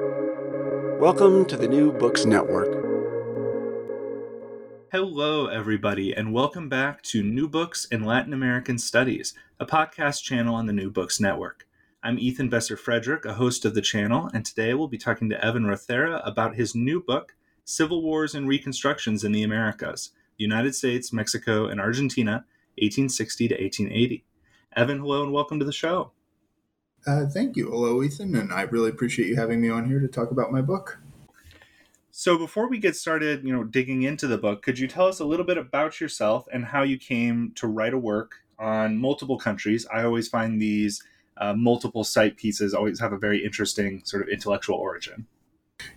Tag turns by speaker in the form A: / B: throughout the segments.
A: Welcome to the New Books Network.
B: Hello, everybody, and welcome back to New Books in Latin American Studies, a podcast channel on the New Books Network. I'm Ethan Besser Fredrick, a host of the channel, and today we'll be talking to Evan Rothera about his new book, Civil Wars and Reconstructions in the Americas United States, Mexico, and Argentina, 1860 to 1880. Evan, hello, and welcome to the show.
C: Uh, thank you. Hello, Ethan, and I really appreciate you having me on here to talk about my book.
B: So before we get started, you know, digging into the book, could you tell us a little bit about yourself and how you came to write a work on multiple countries? I always find these uh, multiple site pieces always have a very interesting sort of intellectual origin.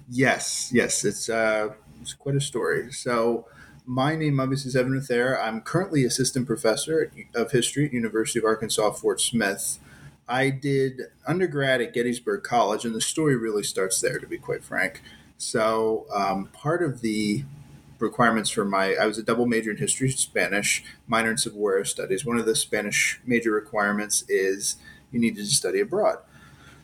C: Yes, yes, it's uh, it's quite a story. So my name obviously is Evan Rothera. I'm currently assistant professor of history at University of Arkansas Fort Smith. I did undergrad at Gettysburg College, and the story really starts there, to be quite frank. So, um, part of the requirements for my, I was a double major in history, Spanish, minor in Civil War studies. One of the Spanish major requirements is you needed to study abroad.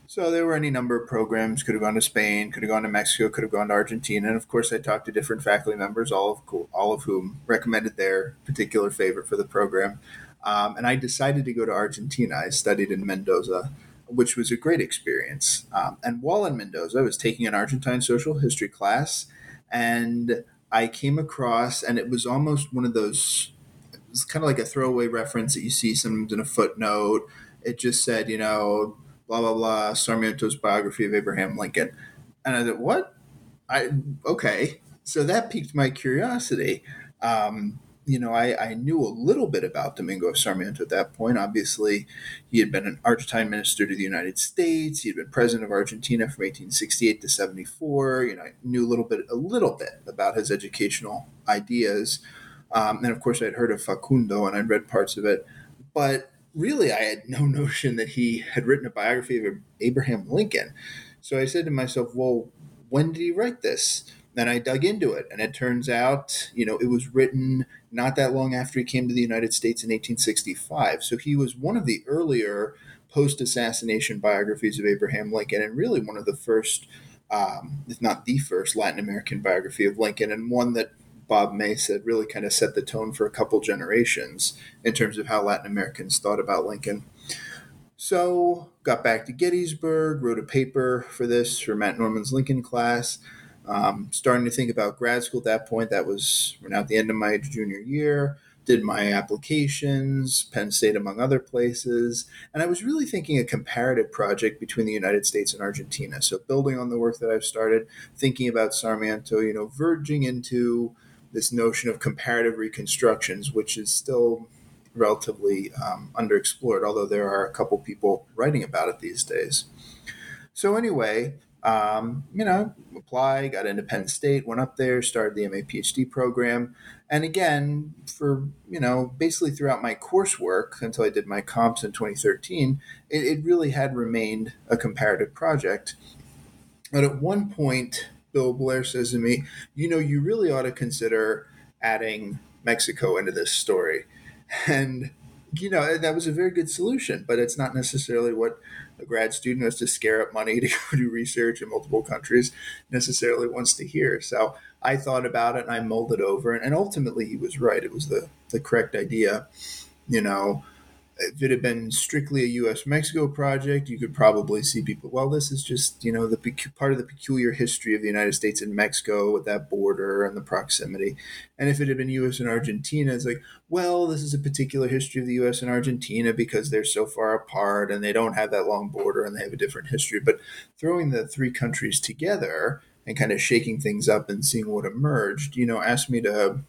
C: So there were any number of programs. Could have gone to Spain, could have gone to Mexico, could have gone to Argentina, and of course, I talked to different faculty members, all of all of whom recommended their particular favorite for the program. Um, and I decided to go to Argentina. I studied in Mendoza, which was a great experience. Um, and while in Mendoza, I was taking an Argentine social history class, and I came across, and it was almost one of those. It was kind of like a throwaway reference that you see sometimes in a footnote. It just said, you know, blah blah blah, Sarmiento's biography of Abraham Lincoln, and I thought, what? I okay. So that piqued my curiosity. Um, you know, I, I knew a little bit about Domingo Sarmiento at that point. Obviously, he had been an Argentine minister to the United States. He had been president of Argentina from 1868 to 74. You know, I knew a little bit, a little bit about his educational ideas. Um, and of course, I'd heard of Facundo and I'd read parts of it. But really, I had no notion that he had written a biography of Abraham Lincoln. So I said to myself, well, when did he write this? Then I dug into it, and it turns out, you know, it was written not that long after he came to the United States in 1865. So he was one of the earlier post assassination biographies of Abraham Lincoln, and really one of the first, um, if not the first, Latin American biography of Lincoln, and one that Bob May said really kind of set the tone for a couple generations in terms of how Latin Americans thought about Lincoln. So, got back to Gettysburg, wrote a paper for this for Matt Norman's Lincoln class um, starting to think about grad school at that point. That was now at the end of my junior year. Did my applications, Penn State, among other places. And I was really thinking a comparative project between the United States and Argentina. So, building on the work that I've started, thinking about Sarmiento, you know, verging into this notion of comparative reconstructions, which is still relatively um, underexplored, although there are a couple people writing about it these days. So, anyway, um, you know, apply, got into Penn State, went up there, started the MA PhD program. And again, for, you know, basically throughout my coursework until I did my comps in 2013, it, it really had remained a comparative project. But at one point, Bill Blair says to me, you know, you really ought to consider adding Mexico into this story. And, you know, that was a very good solution, but it's not necessarily what a grad student has to scare up money to go do research in multiple countries necessarily wants to hear. So I thought about it and I mulled it over, and, and ultimately he was right. It was the the correct idea. You know, if it had been strictly a U.S. Mexico project, you could probably see people. Well, this is just you know the part of the peculiar history of the United States and Mexico with that border and the proximity. And if it had been U.S. and Argentina, it's like, well, this is a particular history of the U.S. and Argentina because they're so far apart and they don't have that long border and they have a different history. But throwing the three countries together and kind of shaking things up and seeing what emerged, you know, asked me to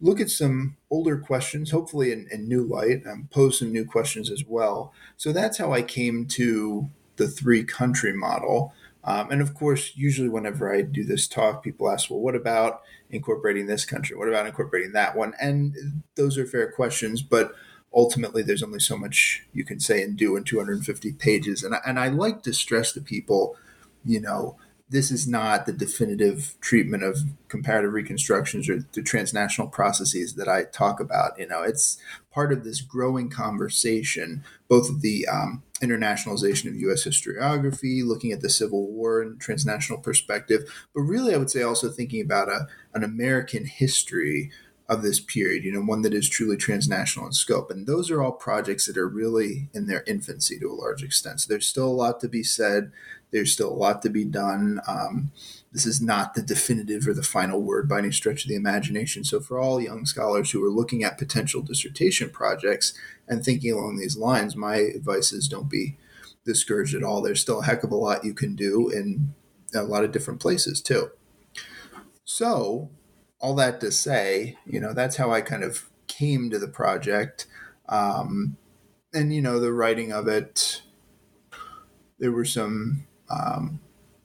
C: look at some older questions, hopefully in, in new light, and pose some new questions as well. So that's how I came to the three country model. Um, and of course, usually whenever I do this talk, people ask, well, what about incorporating this country? What about incorporating that one? And those are fair questions, but ultimately there's only so much you can say and do in 250 pages. And I, and I like to stress to people, you know, this is not the definitive treatment of comparative reconstructions or the transnational processes that I talk about. You know, it's part of this growing conversation, both of the um, internationalization of U.S. historiography, looking at the Civil War and transnational perspective, but really, I would say also thinking about a, an American history of this period, you know, one that is truly transnational in scope. And those are all projects that are really in their infancy to a large extent. So there's still a lot to be said. There's still a lot to be done. Um, this is not the definitive or the final word by any stretch of the imagination. So, for all young scholars who are looking at potential dissertation projects and thinking along these lines, my advice is don't be discouraged at all. There's still a heck of a lot you can do in a lot of different places, too. So, all that to say, you know, that's how I kind of came to the project. Um, and, you know, the writing of it, there were some. Um,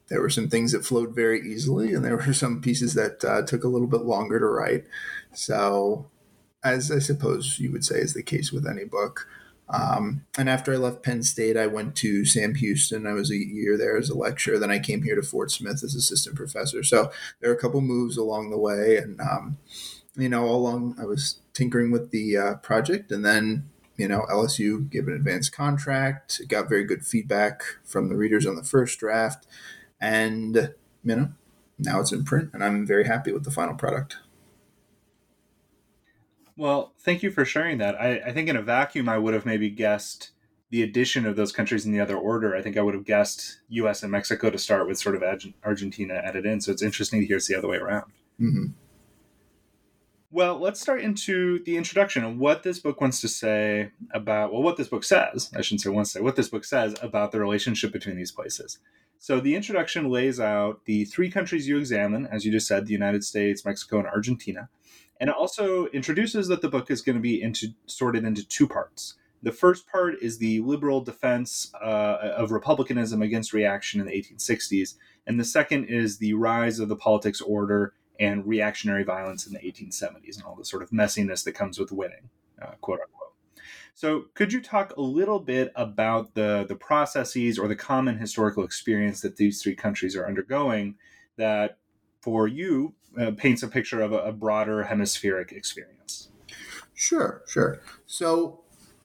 C: there were some things that flowed very easily, and there were some pieces that uh, took a little bit longer to write. So, as I suppose you would say is the case with any book. Um, and after I left Penn State, I went to Sam Houston. I was a year there as a lecturer. Then I came here to Fort Smith as assistant professor. So there are a couple moves along the way, and um, you know, all along I was tinkering with the uh, project, and then you know, LSU gave an advanced contract. Got very good feedback from the readers on the first draft, and you know, now it's in print, and I'm very happy with the final product.
B: Well, thank you for sharing that. I, I think in a vacuum, I would have maybe guessed the addition of those countries in the other order. I think I would have guessed U.S. and Mexico to start with, sort of Argentina added in. So it's interesting to hear it's the other way around.
C: Mm-hmm.
B: Well, let's start into the introduction and what this book wants to say about, well, what this book says. I shouldn't say wants to say, what this book says about the relationship between these places. So the introduction lays out the three countries you examine, as you just said, the United States, Mexico, and Argentina. And it also introduces that the book is going to be into, sorted into two parts. The first part is the liberal defense uh, of republicanism against reaction in the 1860s, and the second is the rise of the politics order and reactionary violence in the 1870s and all the sort of messiness that comes with winning, uh, quote unquote. So, could you talk a little bit about the the processes or the common historical experience that these three countries are undergoing that, for you, uh, paints a picture of a, a broader hemispheric experience?
C: Sure, sure. So,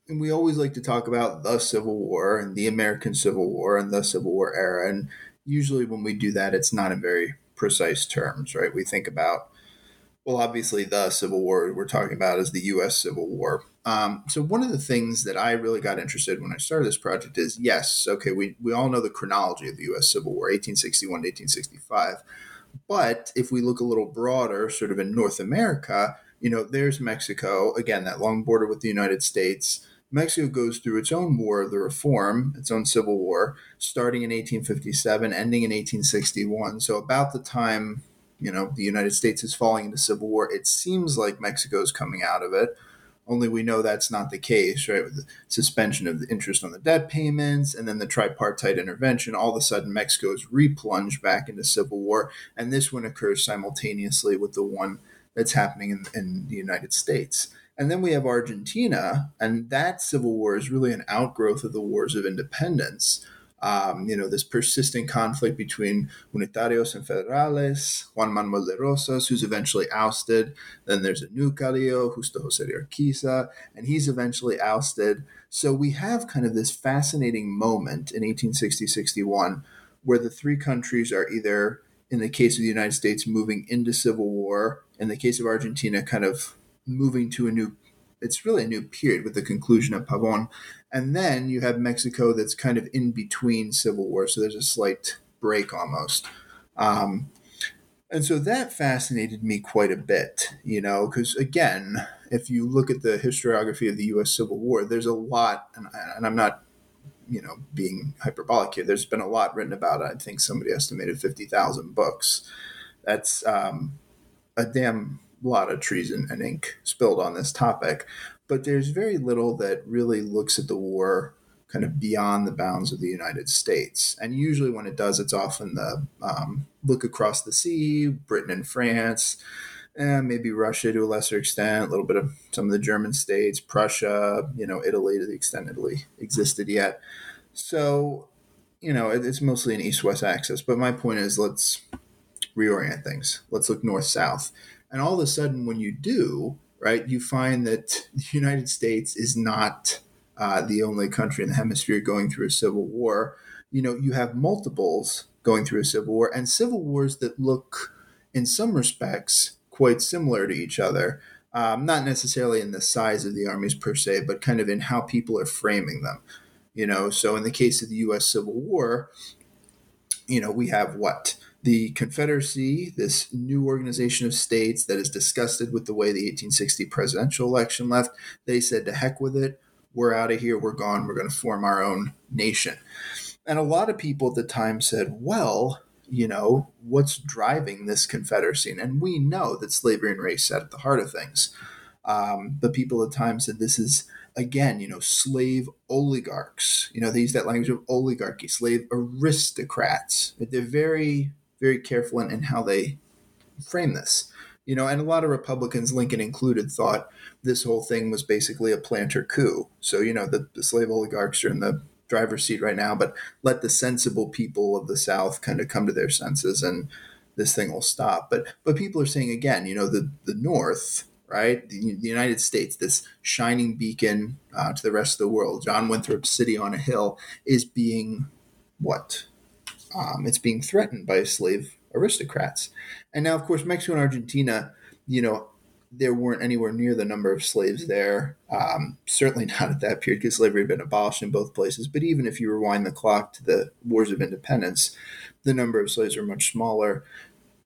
C: and we always like to talk about the Civil War and the American Civil War and the Civil War era. And usually, when we do that, it's not a very precise terms, right? We think about, well, obviously, the Civil War we're talking about is the U.S. Civil War. Um, so, one of the things that I really got interested when I started this project is yes, okay, we, we all know the chronology of the U.S. Civil War, 1861 to 1865. But if we look a little broader, sort of in North America, you know, there's Mexico, again, that long border with the United States. Mexico goes through its own war of the reform, its own civil war, starting in 1857, ending in 1861. So, about the time, you know, the United States is falling into civil war, it seems like Mexico is coming out of it. Only we know that's not the case, right? With the suspension of the interest on the debt payments and then the tripartite intervention, all of a sudden Mexico is replunged back into civil war. And this one occurs simultaneously with the one that's happening in, in the United States. And then we have Argentina, and that civil war is really an outgrowth of the wars of independence um, you know, this persistent conflict between unitarios and federales, Juan Manuel de Rosas, who's eventually ousted. Then there's a new caudillo, Justo Jose de Urquiza, and he's eventually ousted. So we have kind of this fascinating moment in 1860-61 where the three countries are either, in the case of the United States, moving into civil war, in the case of Argentina, kind of moving to a new it's really a new period with the conclusion of Pavon. And then you have Mexico that's kind of in between civil war. So there's a slight break almost. Um, and so that fascinated me quite a bit, you know, because again, if you look at the historiography of the U.S. Civil War, there's a lot, and, and I'm not, you know, being hyperbolic here. There's been a lot written about it. I think somebody estimated fifty thousand books. That's um, a damn lot of treason and ink spilled on this topic, but there's very little that really looks at the war kind of beyond the bounds of the United States. And usually, when it does, it's often the um, look across the sea, Britain and France, and maybe Russia to a lesser extent, a little bit of some of the German states, Prussia, you know, Italy to the extent Italy existed yet. So, you know, it's mostly an east west axis. But my point is, let's reorient things. Let's look north south. And all of a sudden, when you do, right, you find that the United States is not uh, the only country in the hemisphere going through a civil war. You know, you have multiples going through a civil war and civil wars that look, in some respects, quite similar to each other. Um, not necessarily in the size of the armies per se, but kind of in how people are framing them. You know, so in the case of the U.S. Civil War, you know, we have what the Confederacy, this new organization of states that is disgusted with the way the 1860 presidential election left. They said, "To heck with it. We're out of here. We're gone. We're going to form our own nation." And a lot of people at the time said, "Well." you know, what's driving this Confederacy? And we know that slavery and race sat at the heart of things. Um, but people at the time said this is, again, you know, slave oligarchs. You know, they use that language of oligarchy, slave aristocrats. They're very, very careful in, in how they frame this. You know, and a lot of Republicans, Lincoln included, thought this whole thing was basically a planter coup. So, you know, the, the slave oligarchs are in the driver's seat right now, but let the sensible people of the South kind of come to their senses and this thing will stop. But but people are saying again, you know, the the North, right, the, the United States, this shining beacon uh, to the rest of the world, John Winthrop's city on a hill, is being what? Um, it's being threatened by slave aristocrats, and now of course Mexico and Argentina, you know, there weren't anywhere near the number of slaves there. Um, certainly not at that period because slavery had been abolished in both places. But even if you rewind the clock to the wars of independence, the number of slaves are much smaller.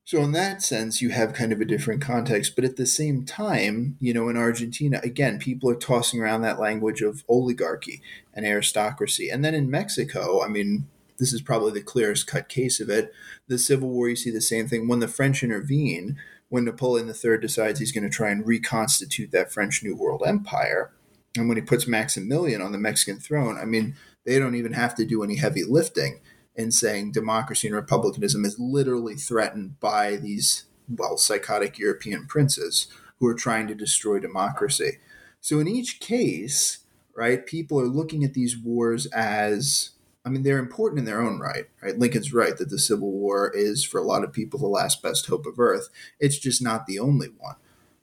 C: So, in that sense, you have kind of a different context. But at the same time, you know, in Argentina, again, people are tossing around that language of oligarchy and aristocracy. And then in Mexico, I mean, this is probably the clearest cut case of it. The Civil War, you see the same thing. When the French intervene, when Napoleon III decides he's going to try and reconstitute that French New World Empire, and when he puts Maximilian on the Mexican throne, I mean, they don't even have to do any heavy lifting in saying democracy and republicanism is literally threatened by these, well, psychotic European princes who are trying to destroy democracy. So in each case, right, people are looking at these wars as I mean, they're important in their own right, right? Lincoln's right that the Civil War is, for a lot of people, the last best hope of Earth. It's just not the only one,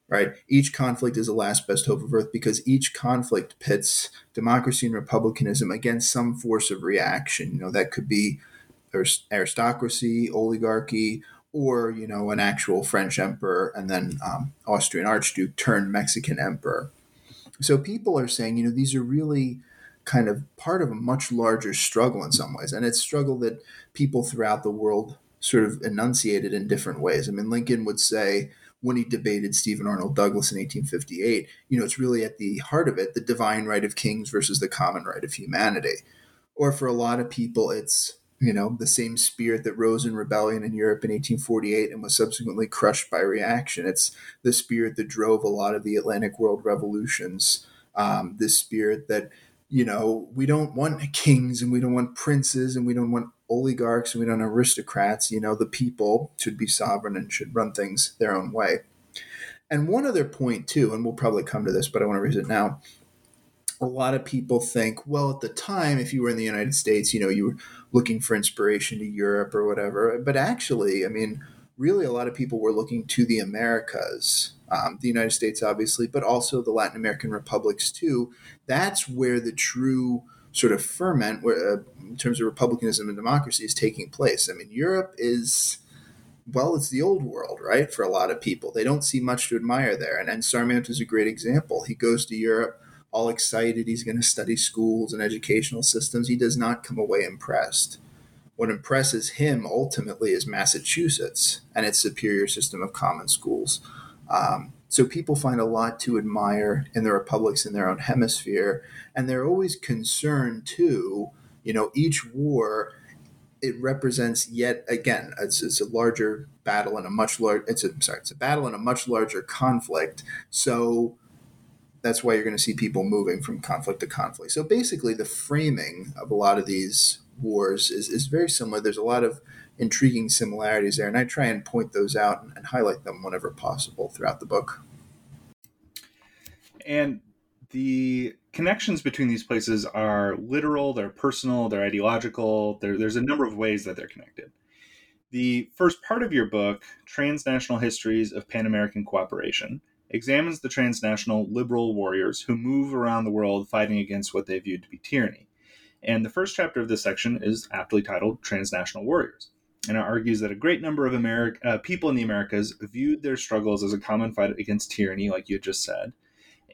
C: right? Each conflict is the last best hope of Earth because each conflict pits democracy and republicanism against some force of reaction. You know, that could be aristocracy, oligarchy, or, you know, an actual French emperor and then um, Austrian archduke turned Mexican emperor. So people are saying, you know, these are really kind of part of a much larger struggle in some ways. And it's struggle that people throughout the world sort of enunciated in different ways. I mean, Lincoln would say when he debated Stephen Arnold Douglas in 1858, you know, it's really at the heart of it the divine right of kings versus the common right of humanity. Or for a lot of people, it's you know the same spirit that rose in rebellion in Europe in 1848 and was subsequently crushed by reaction. It's the spirit that drove a lot of the Atlantic world revolutions. Um, this spirit that you know, we don't want kings and we don't want princes and we don't want oligarchs and we don't want aristocrats. You know, the people should be sovereign and should run things their own way. And one other point, too, and we'll probably come to this, but I want to raise it now. A lot of people think, well, at the time, if you were in the United States, you know, you were looking for inspiration to Europe or whatever. But actually, I mean, really, a lot of people were looking to the Americas um, the United States, obviously, but also the Latin American republics too. That's where the true sort of ferment, where, uh, in terms of republicanism and democracy, is taking place. I mean, Europe is, well, it's the old world, right? For a lot of people, they don't see much to admire there. And, and is a great example. He goes to Europe all excited. He's going to study schools and educational systems. He does not come away impressed. What impresses him ultimately is Massachusetts and its superior system of common schools. Um, so people find a lot to admire in the republics in their own hemisphere, and they're always concerned too. You know, each war it represents yet again it's, it's a larger battle and a much larger it's a sorry it's a battle and a much larger conflict. So that's why you're going to see people moving from conflict to conflict. So basically, the framing of a lot of these wars is, is very similar. There's a lot of intriguing similarities there, and I try and point those out and, and highlight them whenever possible throughout the book.
B: And the connections between these places are literal, they're personal, they're ideological. There's a number of ways that they're connected. The first part of your book, Transnational Histories of Pan American Cooperation, examines the transnational liberal warriors who move around the world fighting against what they viewed to be tyranny. And the first chapter of this section is aptly titled Transnational Warriors. And it argues that a great number of Ameri- uh, people in the Americas viewed their struggles as a common fight against tyranny, like you just said.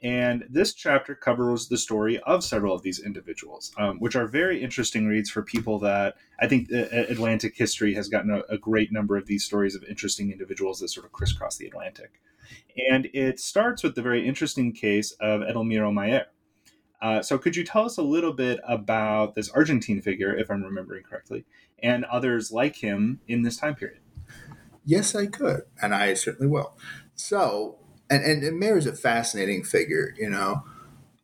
B: And this chapter covers the story of several of these individuals, um, which are very interesting reads for people that I think Atlantic history has gotten a, a, great number of these stories of interesting individuals that sort of crisscross the Atlantic. And it starts with the very interesting case of Edelmiro Mayer. Uh, so, could you tell us a little bit about this Argentine figure, if I'm remembering correctly, and others like him in this time period?
C: Yes, I could, and I certainly will. So, and and, and Mayer is a fascinating figure. You know,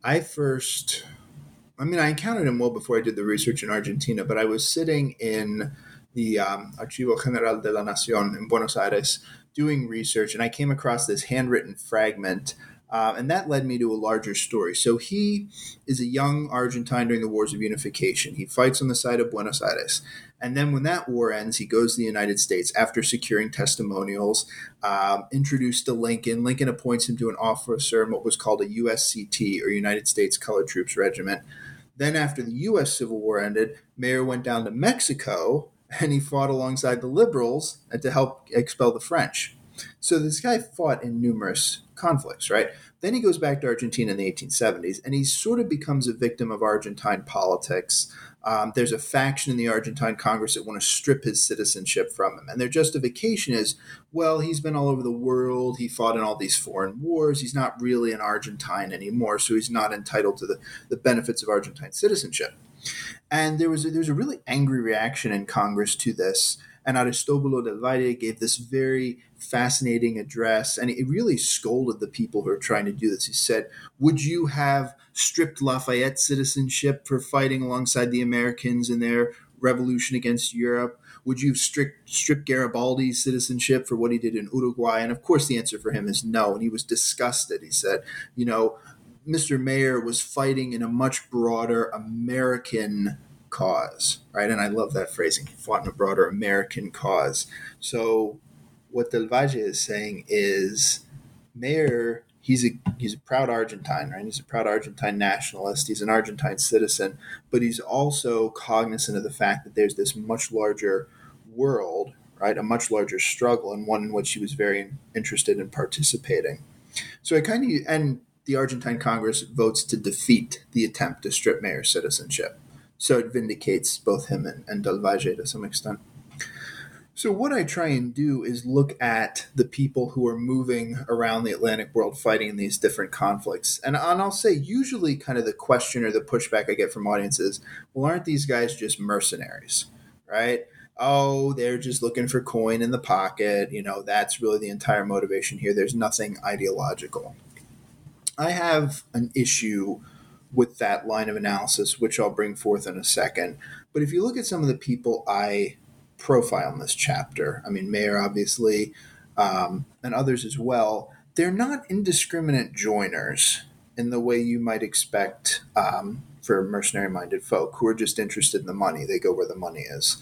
C: I first, I mean, I encountered him well before I did the research in Argentina, but I was sitting in the um, Archivo General de la Nación in Buenos Aires doing research, and I came across this handwritten fragment uh, and that led me to a larger story. So he is a young Argentine during the Wars of Unification. He fights on the side of Buenos Aires. And then when that war ends, he goes to the United States after securing testimonials, um, introduced to Lincoln. Lincoln appoints him to an officer in what was called a USCT, or United States Colored Troops Regiment. Then, after the U.S. Civil War ended, Mayer went down to Mexico and he fought alongside the liberals to help expel the French. So this guy fought in numerous conflicts, right? Then he goes back to Argentina in the 1870s, and he sort of becomes a victim of Argentine politics. Um, there's a faction in the Argentine Congress that want to strip his citizenship from him. And their justification is well, he's been all over the world. He fought in all these foreign wars. He's not really an Argentine anymore, so he's not entitled to the, the benefits of Argentine citizenship. And there was a, there was a really angry reaction in Congress to this. And Aristobulo del Valle gave this very fascinating address, and he really scolded the people who are trying to do this. He said, Would you have stripped Lafayette citizenship for fighting alongside the Americans in their revolution against Europe? Would you strip, strip Garibaldi's citizenship for what he did in Uruguay? And of course, the answer for him is no. And he was disgusted. He said, You know, Mr. Mayer was fighting in a much broader American cause, right? And I love that phrasing. He fought in a broader American cause. So what Del Valle is saying is Mayer, he's a he's a proud Argentine, right? He's a proud Argentine nationalist. He's an Argentine citizen, but he's also cognizant of the fact that there's this much larger world, right? A much larger struggle, and one in which he was very interested in participating. So I kind of and the Argentine Congress votes to defeat the attempt to strip Mayer citizenship. So it vindicates both him and, and Del Valle to some extent. So what I try and do is look at the people who are moving around the Atlantic world fighting these different conflicts. And, and I'll say usually kind of the question or the pushback I get from audiences, well, aren't these guys just mercenaries? Right? Oh, they're just looking for coin in the pocket. You know, that's really the entire motivation here. There's nothing ideological. I have an issue with that line of analysis, which I'll bring forth in a second. But if you look at some of the people I profile in this chapter, I mean, Mayer, obviously, um, and others as well, they're not indiscriminate joiners in the way you might expect um, for mercenary minded folk who are just interested in the money. They go where the money is.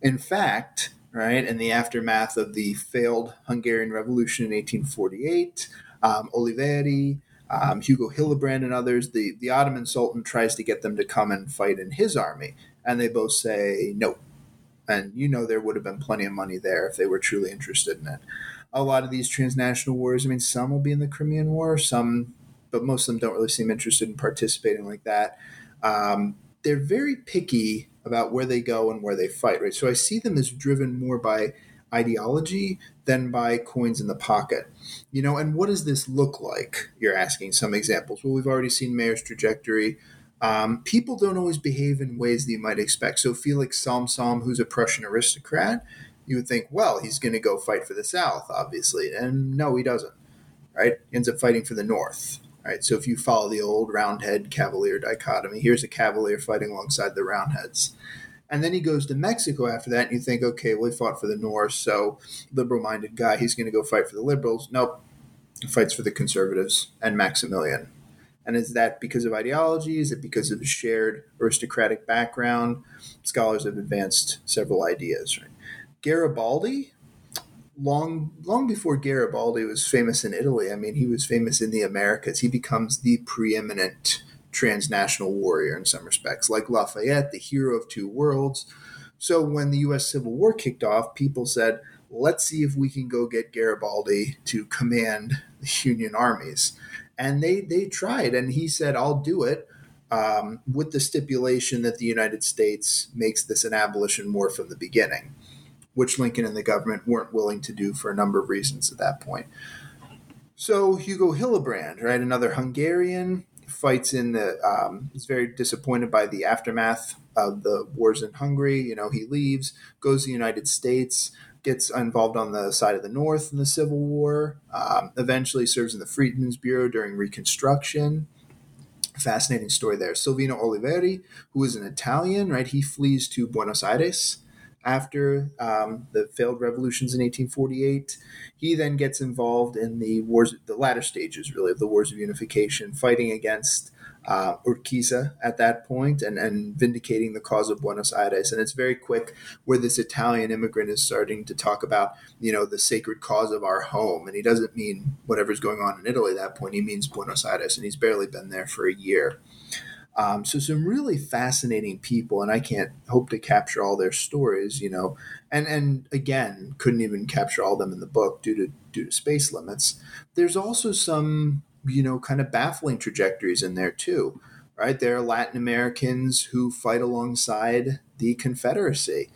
C: In fact, right, in the aftermath of the failed Hungarian Revolution in 1848, um, Olivieri, um, Hugo Hillebrand, and others, the, the Ottoman Sultan tries to get them to come and fight in his army, and they both say no. And you know there would have been plenty of money there if they were truly interested in it. A lot of these transnational wars, I mean, some will be in the Crimean War, some, but most of them don't really seem interested in participating like that. Um, they're very picky about where they go and where they fight, right? So I see them as driven more by ideology than by coins in the pocket. You know, and what does this look like? You're asking some examples. Well, we've already seen Mayer's trajectory. Um, people don't always behave in ways that you might expect. So Felix Salm-Salm, who's a Prussian aristocrat, you would think, well, he's going to go fight for the South, obviously. And no, he doesn't, right? He ends up fighting for the North, right? So if you follow the old Roundhead Cavalier dichotomy, here's a Cavalier fighting alongside the Roundheads. And then he goes to Mexico after that, and you think, okay, well, he fought for the North, so liberal minded guy, he's going to go fight for the liberals. Nope. He fights for the conservatives and Maximilian. And is that because of ideology? Is it because of his shared aristocratic background? Scholars have advanced several ideas. Right? Garibaldi, long long before Garibaldi was famous in Italy, I mean, he was famous in the Americas. He becomes the preeminent transnational warrior in some respects, like Lafayette, the hero of two worlds. So when the U.S. Civil War kicked off, people said, "Let's see if we can go get Garibaldi to command the Union armies," and they they tried, and he said, "I'll do it." Um, with the stipulation that the United States makes this an abolition war from the beginning which Lincoln and the government weren't willing to do for a number of reasons at that point. So Hugo Hillebrand, right, another Hungarian, fights in the. Um, he's very disappointed by the aftermath of the wars in Hungary. You know, he leaves, goes to the United States, gets involved on the side of the North in the Civil War. Um, eventually, serves in the Freedmen's Bureau during Reconstruction. Fascinating story there. Silvino Olivieri, who is an Italian, right? He flees to Buenos Aires after um, the failed revolutions in 1848. He then gets involved in the wars, the latter stages really of the wars of unification, fighting against uh, Urquiza at that point and, and vindicating the cause of Buenos Aires. And it's very quick where this Italian immigrant is starting to talk about, you know, the sacred cause of our home. And he doesn't mean whatever's going on in Italy at that point. He means Buenos Aires, and he's barely been there for a year. Um, so some really fascinating people, and I can't hope to capture all their stories, you know. And and again, couldn't even capture all of them in the book due to due to space limits. There's also some you know kind of baffling trajectories in there too, right? There are Latin Americans who fight alongside the Confederacy.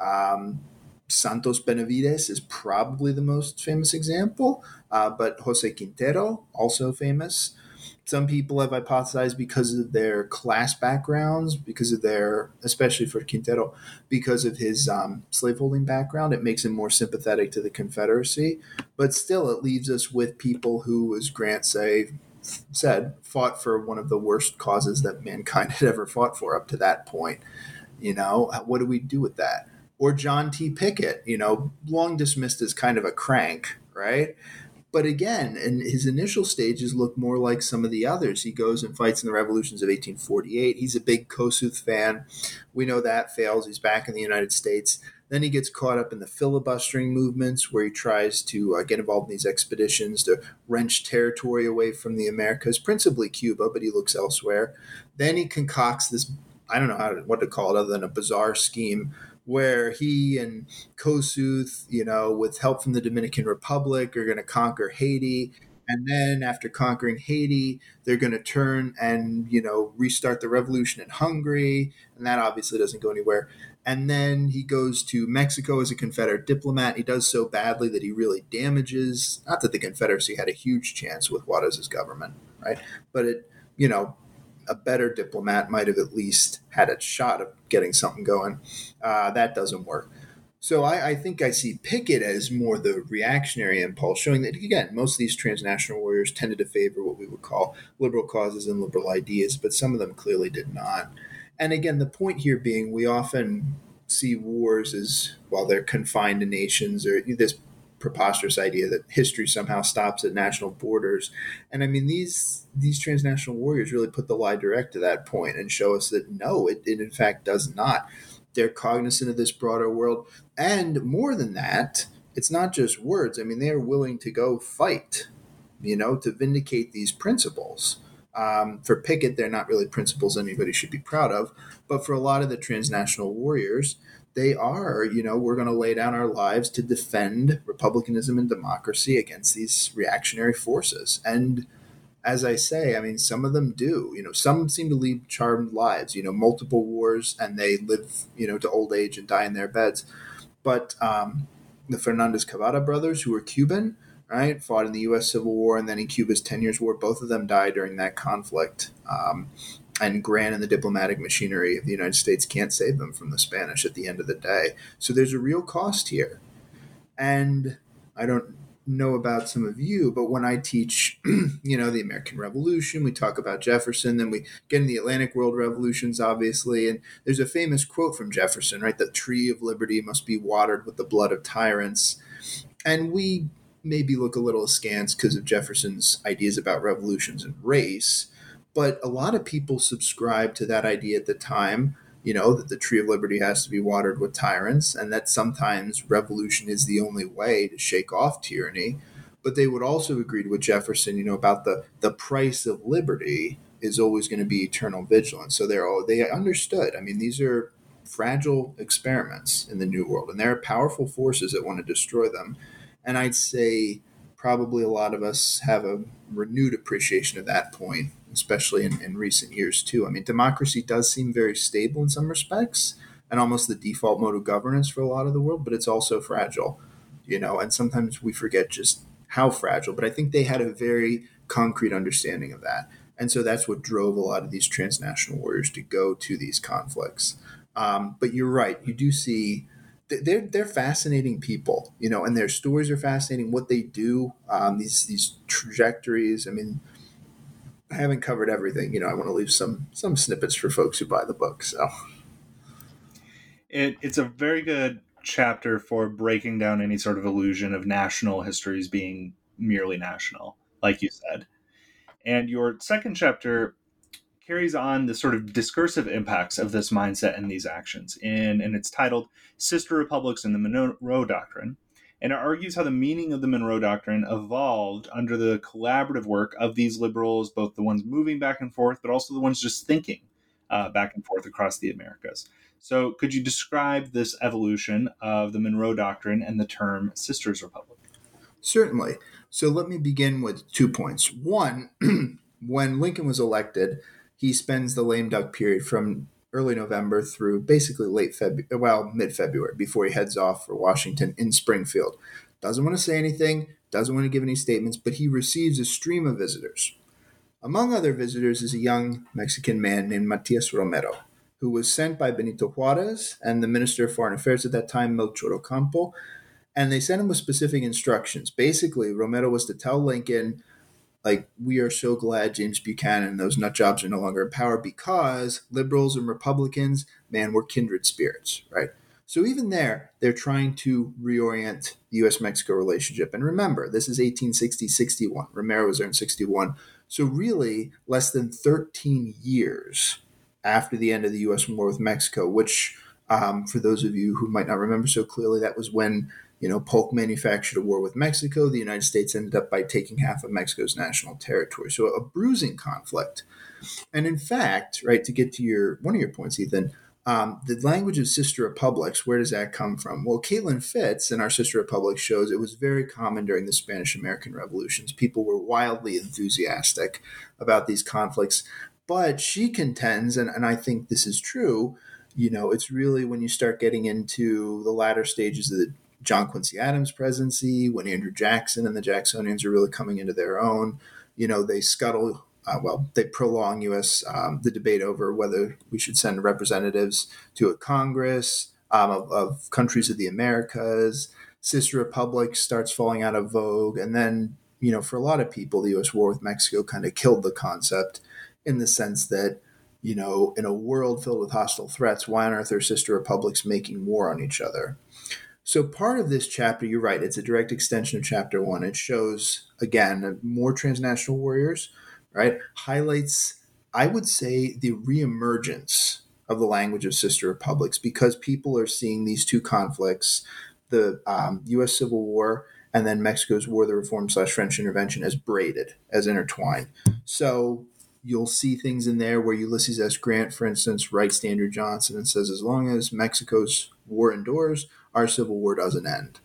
C: Um, Santos Benavides is probably the most famous example, uh, but Jose Quintero also famous. Some people have hypothesized because of their class backgrounds, because of their, especially for Quintero, because of his um, slaveholding background, it makes him more sympathetic to the Confederacy. But still, it leaves us with people who, as Grant say, said, fought for one of the worst causes that mankind had ever fought for up to that point. You know, what do we do with that? Or John T. Pickett, you know, long dismissed as kind of a crank, right? But again, in his initial stages look more like some of the others. He goes and fights in the revolutions of 1848. He's a big Kossuth fan. We know that fails. He's back in the United States. Then he gets caught up in the filibustering movements where he tries to uh, get involved in these expeditions to wrench territory away from the Americas, principally Cuba, but he looks elsewhere. Then he concocts this I don't know how to, what to call it other than a bizarre scheme where he and Kossuth, you know, with help from the Dominican Republic, are going to conquer Haiti. And then after conquering Haiti, they're going to turn and, you know, restart the revolution in Hungary. And that obviously doesn't go anywhere. And then he goes to Mexico as a Confederate diplomat. He does so badly that he really damages, not that the Confederacy had a huge chance with Juarez's government, right? But it, you know, a better diplomat might have at least had a shot of getting something going. Uh, that doesn't work. So I, I, think I see Pickett as more the reactionary impulse, showing that again most of these transnational warriors tended to favor what we would call liberal causes and liberal ideas, but some of them clearly did not. And again, the point here being, we often see wars as while they're confined to nations or this preposterous idea that history somehow stops at national borders. And I mean, these these transnational warriors really put the lie direct to that point and show us that no, it, it in fact does not. They're cognizant of this broader world, and more than that, it's not just words. I mean, they are willing to go fight, you know, to vindicate these principles. Um, for Pickett, they're not really principles anybody should be proud of, but for a lot of the transnational warriors, they are, you know, we're going to lay down our lives to defend republicanism and democracy against these reactionary forces. And as I say, I mean, some of them do. You know, some seem to lead charmed lives. You know, multiple wars, and they live, you know, to old age and die in their beds. But um, the Fernandez Cavada brothers, who were Cuban, right, fought in the U.S. Civil War and then in Cuba's Ten Years' War. Both of them died during that conflict. Um, and Grant and the diplomatic machinery of the United States can't save them from the Spanish at the end of the day. So there's a real cost here. And I don't know about some of you, but when I teach, you know, the American Revolution, we talk about Jefferson, then we get in the Atlantic World Revolutions, obviously. And there's a famous quote from Jefferson, right? The tree of liberty must be watered with the blood of tyrants. And we maybe look a little askance because of Jefferson's ideas about revolutions and race but a lot of people subscribed to that idea at the time you know, that the tree of liberty has to be watered with tyrants, and that sometimes revolution is the only way to shake off tyranny. But they would also agree with Jefferson, you know, about the the price of liberty is always going to be eternal vigilance. So they're all they understood. I mean, these are fragile experiments in the New World, and there are powerful forces that want to destroy them. And I'd say probably a lot of us have a renewed appreciation of that point especially in, in recent years too. I mean, democracy does seem very stable in some respects and almost the default mode of governance for a lot of the world, but it's also fragile, you know, and sometimes we forget just how fragile. But I think they had a very concrete understanding of that. And so that's what drove a lot of these transnational warriors to go to these conflicts. Um, but you're right, you do see they're they're fascinating people, you know, and their stories are fascinating. What they do, um, these these trajectories. I mean, I haven't covered everything. You know, I want to leave some some snippets for folks who buy the book. So
B: it, it's a very good chapter for breaking down any sort of illusion of national histories being merely national, like you said. And your second chapter carries on the sort of discursive impacts of this mindset and these actions. In, and it's titled Sister Republics and the Monroe Doctrine and it argues how the meaning of the Monroe Doctrine evolved under the collaborative work of these liberals, both the ones moving back and forth, but also the ones just thinking uh, back and forth across the Americas. So, could you describe this evolution of the Monroe Doctrine and the term Sisters Republic?
C: Certainly. So, let me begin with two points. One, when Lincoln was elected, he spends the lame duck period from early November through basically late February, well, mid February, before he heads off for Washington in Springfield. Doesn't want to say anything, doesn't want to give any statements, but he receives a stream of visitors. Among other visitors is a young Mexican man named Matias Romero, who was sent by Benito Juarez and the Minister of Foreign Affairs at that time, Melchor Ocampo, and they sent him with specific instructions. Basically, Romero was to tell Lincoln like we are so glad James Buchanan and those nut jobs are no longer in power because liberals and Republicans, man, we're kindred spirits, right? So even there, they're trying to reorient the U.S. Mexico relationship. And remember, this is 1860 61. Romero was there in 61. So really, less than 13 years after the end of the U.S. war with Mexico, which, um, for those of you who might not remember so clearly, that was when you know, Polk manufactured a war with Mexico. The United States ended up by taking half of Mexico's national territory. So a bruising conflict. And in fact, right, to get to your one of your points, Ethan, um, the language of sister republics, where does that come from? Well, Caitlin Fitz in our Sister Republic shows it was very common during the Spanish American revolutions. People were wildly enthusiastic about these conflicts. But she contends, and, and I think this is true, you know, it's really when you start getting into the latter stages of the John Quincy Adams' presidency, when Andrew Jackson and the Jacksonians are really coming into their own. You know, they scuttle, uh, well, they prolong U.S. Um, the debate over whether we should send representatives to a Congress um, of, of countries of the Americas. Sister Republic starts falling out of vogue, and then you know, for a lot of people, the U.S. war with Mexico kind of killed the concept in the sense that you know, in a world filled with hostile threats, why on earth are sister republics making war on each other? So part of this chapter, you're right, it's a direct extension of chapter one. It shows again more transnational warriors, right? Highlights, I would say, the reemergence of the language of sister republics because people are seeing these two conflicts, the um, U.S. Civil War and then Mexico's War of the Reform slash French intervention, as braided, as intertwined. So you'll see things in there where Ulysses S. Grant, for instance, writes to Andrew Johnson and says, as long as Mexico's war endures, our Civil War doesn't end.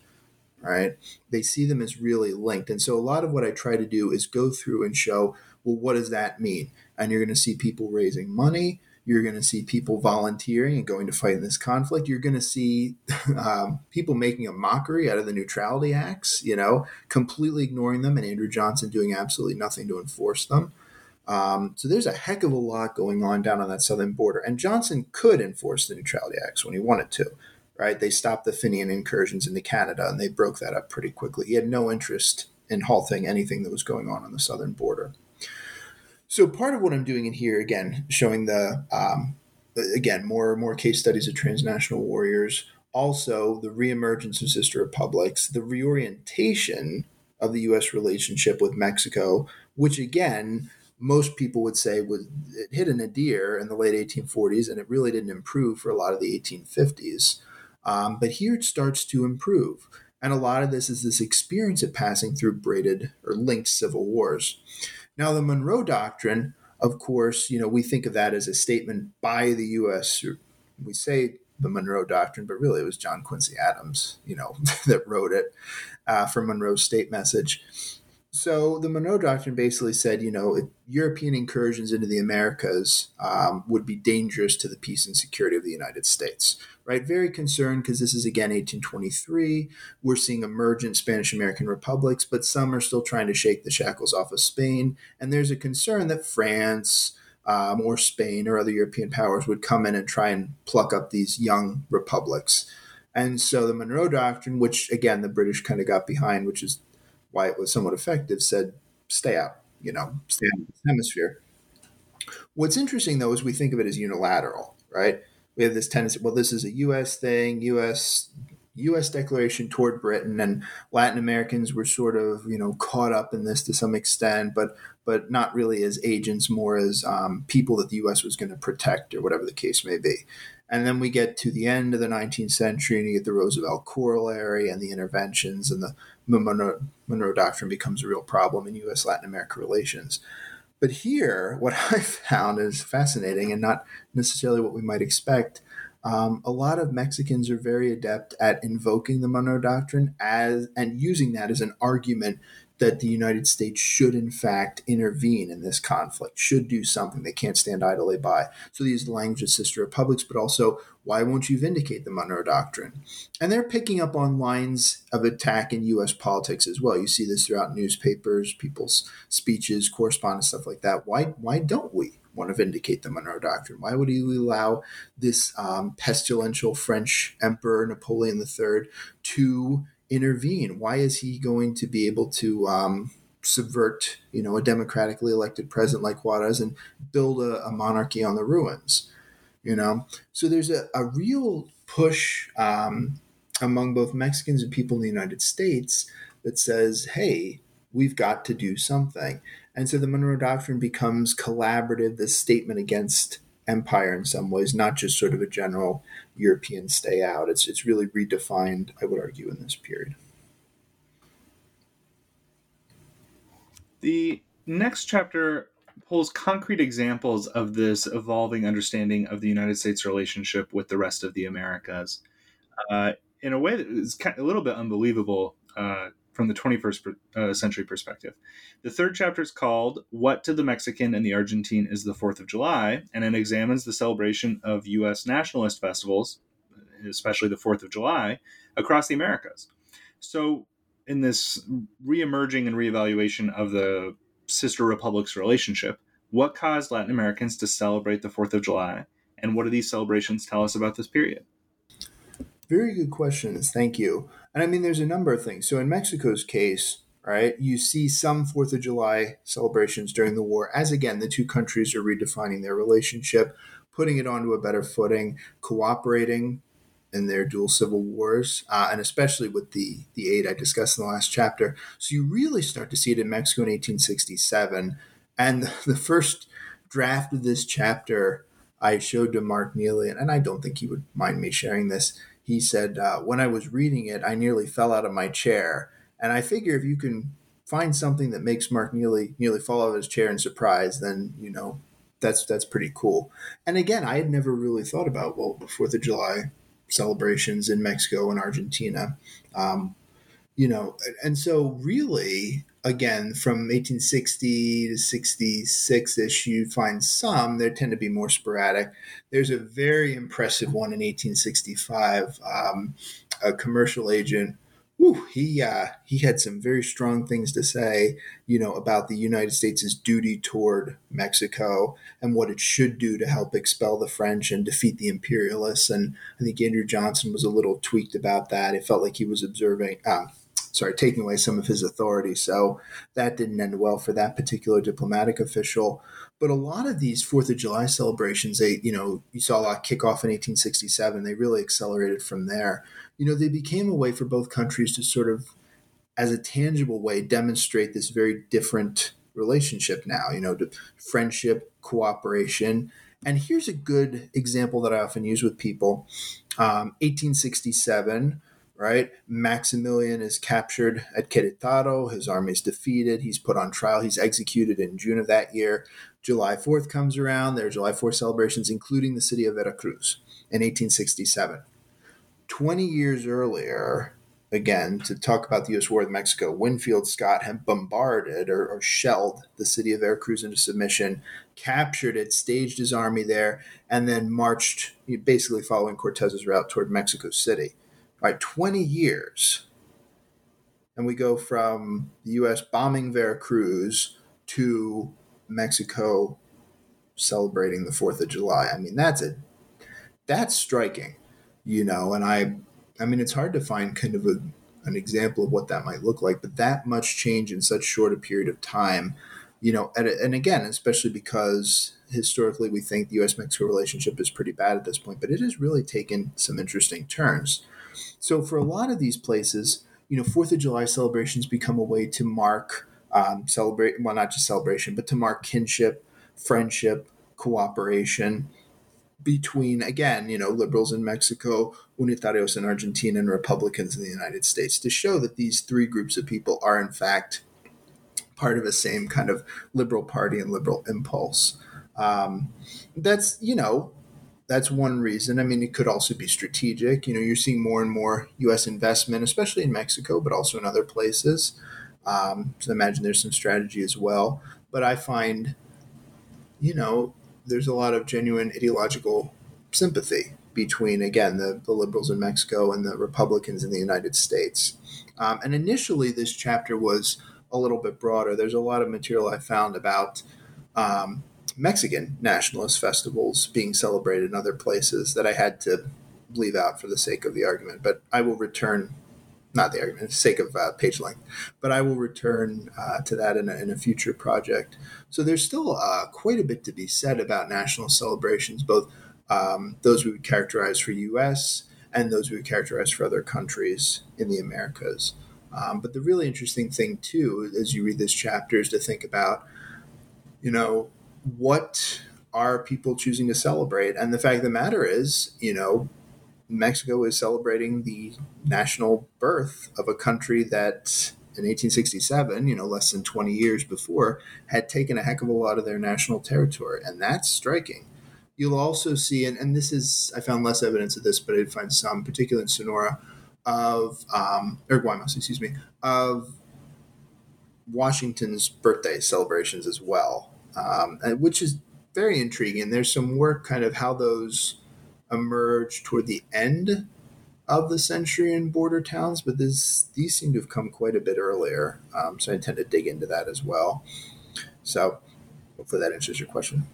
C: Right? They see them as really linked. And so a lot of what I try to do is go through and show, well, what does that mean? And you're going to see people raising money. You're going to see people volunteering and going to fight in this conflict. You're going to see um, people making a mockery out of the neutrality acts, you know, completely ignoring them, and Andrew Johnson doing absolutely nothing to enforce them. Um, so there's a heck of a lot going on down on that southern border. And Johnson could enforce the neutrality acts when he wanted to right? They stopped the Fenian incursions into Canada and they broke that up pretty quickly. He had no interest in halting anything that was going on on the southern border. So part of what I'm doing in here, again, showing the um, again more more case studies of transnational warriors, also the reemergence of sister republics, the reorientation of the U.S. relationship with Mexico, which again most people would say was it hit a nadir in the late 1840s and it really didn't improve for a lot of the 1850s. Um, but here it starts to improve. And a lot of this is this experience of passing through braided or linked civil wars. Now, the Monroe Doctrine, of course, you know, we think of that as a statement by the U.S. We say the Monroe Doctrine, but really it was John Quincy Adams, you know, that wrote it uh, for Monroe's state message. So the Monroe Doctrine basically said, you know, European incursions into the Americas um, would be dangerous to the peace and security of the United States. Right? Very concerned because this is again 1823. We're seeing emergent Spanish American republics, but some are still trying to shake the shackles off of Spain. And there's a concern that France, um, or Spain or other European powers would come in and try and pluck up these young republics. And so the Monroe Doctrine, which again the British kind of got behind, which is why it was somewhat effective, said stay out, you know, stay out this hemisphere. What's interesting though is we think of it as unilateral, right? We have this tendency, well, this is a US thing, US U.S. declaration toward Britain, and Latin Americans were sort of you know caught up in this to some extent, but but not really as agents, more as um, people that the U.S. was going to protect or whatever the case may be. And then we get to the end of the 19th century, and you get the Roosevelt corollary and the interventions, and the Monroe, Monroe Doctrine becomes a real problem in U.S. Latin America relations. But here, what I found is fascinating and not necessarily what we might expect um, a lot of Mexicans are very adept at invoking the Monroe Doctrine as and using that as an argument that the United States should, in fact, intervene in this conflict, should do something. They can't stand idly by. So these language of sister republics, but also, why won't you vindicate the Monroe Doctrine? And they're picking up on lines of attack in U.S. politics as well. You see this throughout newspapers, people's speeches, correspondence, stuff like that. Why, why don't we? want to vindicate the Monroe Doctrine? Why would he allow this um, pestilential French Emperor Napoleon III to intervene? Why is he going to be able to um, subvert, you know, a democratically elected president like Juarez and build a, a monarchy on the ruins? You know, so there's a, a real push um, among both Mexicans and people in the United States that says, "Hey, we've got to do something." And so the Monroe Doctrine becomes collaborative, this statement against empire in some ways, not just sort of a general European stay out. It's, it's really redefined, I would argue, in this period.
B: The next chapter pulls concrete examples of this evolving understanding of the United States relationship with the rest of the Americas uh, in a way that is kind of a little bit unbelievable uh, from the 21st uh, century perspective. The third chapter is called What to the Mexican and the Argentine is the Fourth of July, and it examines the celebration of U.S. nationalist festivals, especially the Fourth of July, across the Americas. So, in this reemerging and reevaluation of the sister republics relationship, what caused Latin Americans to celebrate the Fourth of July, and what do these celebrations tell us about this period?
C: Very good questions. Thank you. And I mean, there's a number of things. So in Mexico's case, right, you see some Fourth of July celebrations during the war, as again, the two countries are redefining their relationship, putting it onto a better footing, cooperating in their dual civil wars, uh, and especially with the the aid I discussed in the last chapter. So you really start to see it in Mexico in 1867, and the first draft of this chapter I showed to Mark Neely, and I don't think he would mind me sharing this he said, uh, when I was reading it, I nearly fell out of my chair. And I figure if you can find something that makes Mark nearly nearly fall out of his chair in surprise, then you know that's that's pretty cool. And again, I had never really thought about well the Fourth of July celebrations in Mexico and Argentina, um, you know, and so really again, from 1860 to 66 ish, you find some. They tend to be more sporadic. There's a very impressive one in 1865. Um, a commercial agent. Whew, he uh, he had some very strong things to say, you know, about the United States' duty toward Mexico and what it should do to help expel the French and defeat the imperialists. And I think Andrew Johnson was a little tweaked about that. It felt like he was observing, um, sorry, taking away some of his authority. So that didn't end well for that particular diplomatic official. But a lot of these Fourth of July celebrations, they, you know, you saw a lot kick off in 1867. They really accelerated from there. You know, they became a way for both countries to sort of, as a tangible way, demonstrate this very different relationship now, you know, to friendship, cooperation. And here's a good example that I often use with people um, 1867, right? Maximilian is captured at Querétaro. His army is defeated. He's put on trial. He's executed in June of that year. July 4th comes around. There are July 4th celebrations, including the city of Veracruz in 1867. 20 years earlier, again, to talk about the U.S. war with Mexico, Winfield Scott had bombarded or, or, shelled the city of Veracruz into submission, captured it, staged his army there, and then marched, basically following Cortez's route toward Mexico City. Right, 20 years. And we go from the U.S. bombing Veracruz to Mexico celebrating the 4th of July. I mean, that's a that's striking, you know, and I I mean, it's hard to find kind of a, an example of what that might look like, but that much change in such short a period of time, you know, and, and again, especially because historically we think the U.S. Mexico relationship is pretty bad at this point, but it has really taken some interesting turns. So for a lot of these places, you know, Fourth of July celebrations become a way to mark um, celebrate well, not just celebration, but to mark kinship, friendship, cooperation between again you know liberals in mexico unitarios in argentina and republicans in the united states to show that these three groups of people are in fact part of the same kind of liberal party and liberal impulse. Um, that's you know that's one reason i mean it could also be strategic you know you're seeing more and more us investment especially in mexico but also in other places um, so imagine there's some strategy as well but i find you know there's a lot of genuine ideological sympathy between, again, the, the liberals in Mexico and the Republicans in the United States. Um, and initially, this chapter was a little bit broader. There's a lot of material I found about um, Mexican nationalist festivals being celebrated in other places that I had to leave out for the sake of the argument. But I will return not the argument, sake of uh, page length. But I will return uh, to that in a, in a, future project. So there's still uh, quite a bit to be said about national celebrations, both um, those we would characterize for U.S. and those we would characterize for other countries in the Americas. Um, but the really interesting thing too, as you read this chapter, is to think about, you know, what are people choosing to celebrate? And the fact of the matter is, you know, Mexico is celebrating the national birth of a country that in 1867, you know, less than 20 years before, had taken a heck of a lot of their national territory. And that's striking. You'll also see, and, and this is, I found less evidence of this, but I did find some, particularly in Sonora, of, um, or Guaymas, excuse me, of Washington's birthday celebrations as well, um, which is very intriguing. There's some work kind of how those emerged toward the end of the century in border towns, but this these seem to have come quite a bit earlier. Um, so I intend to dig into that as well. So hopefully that answers your question.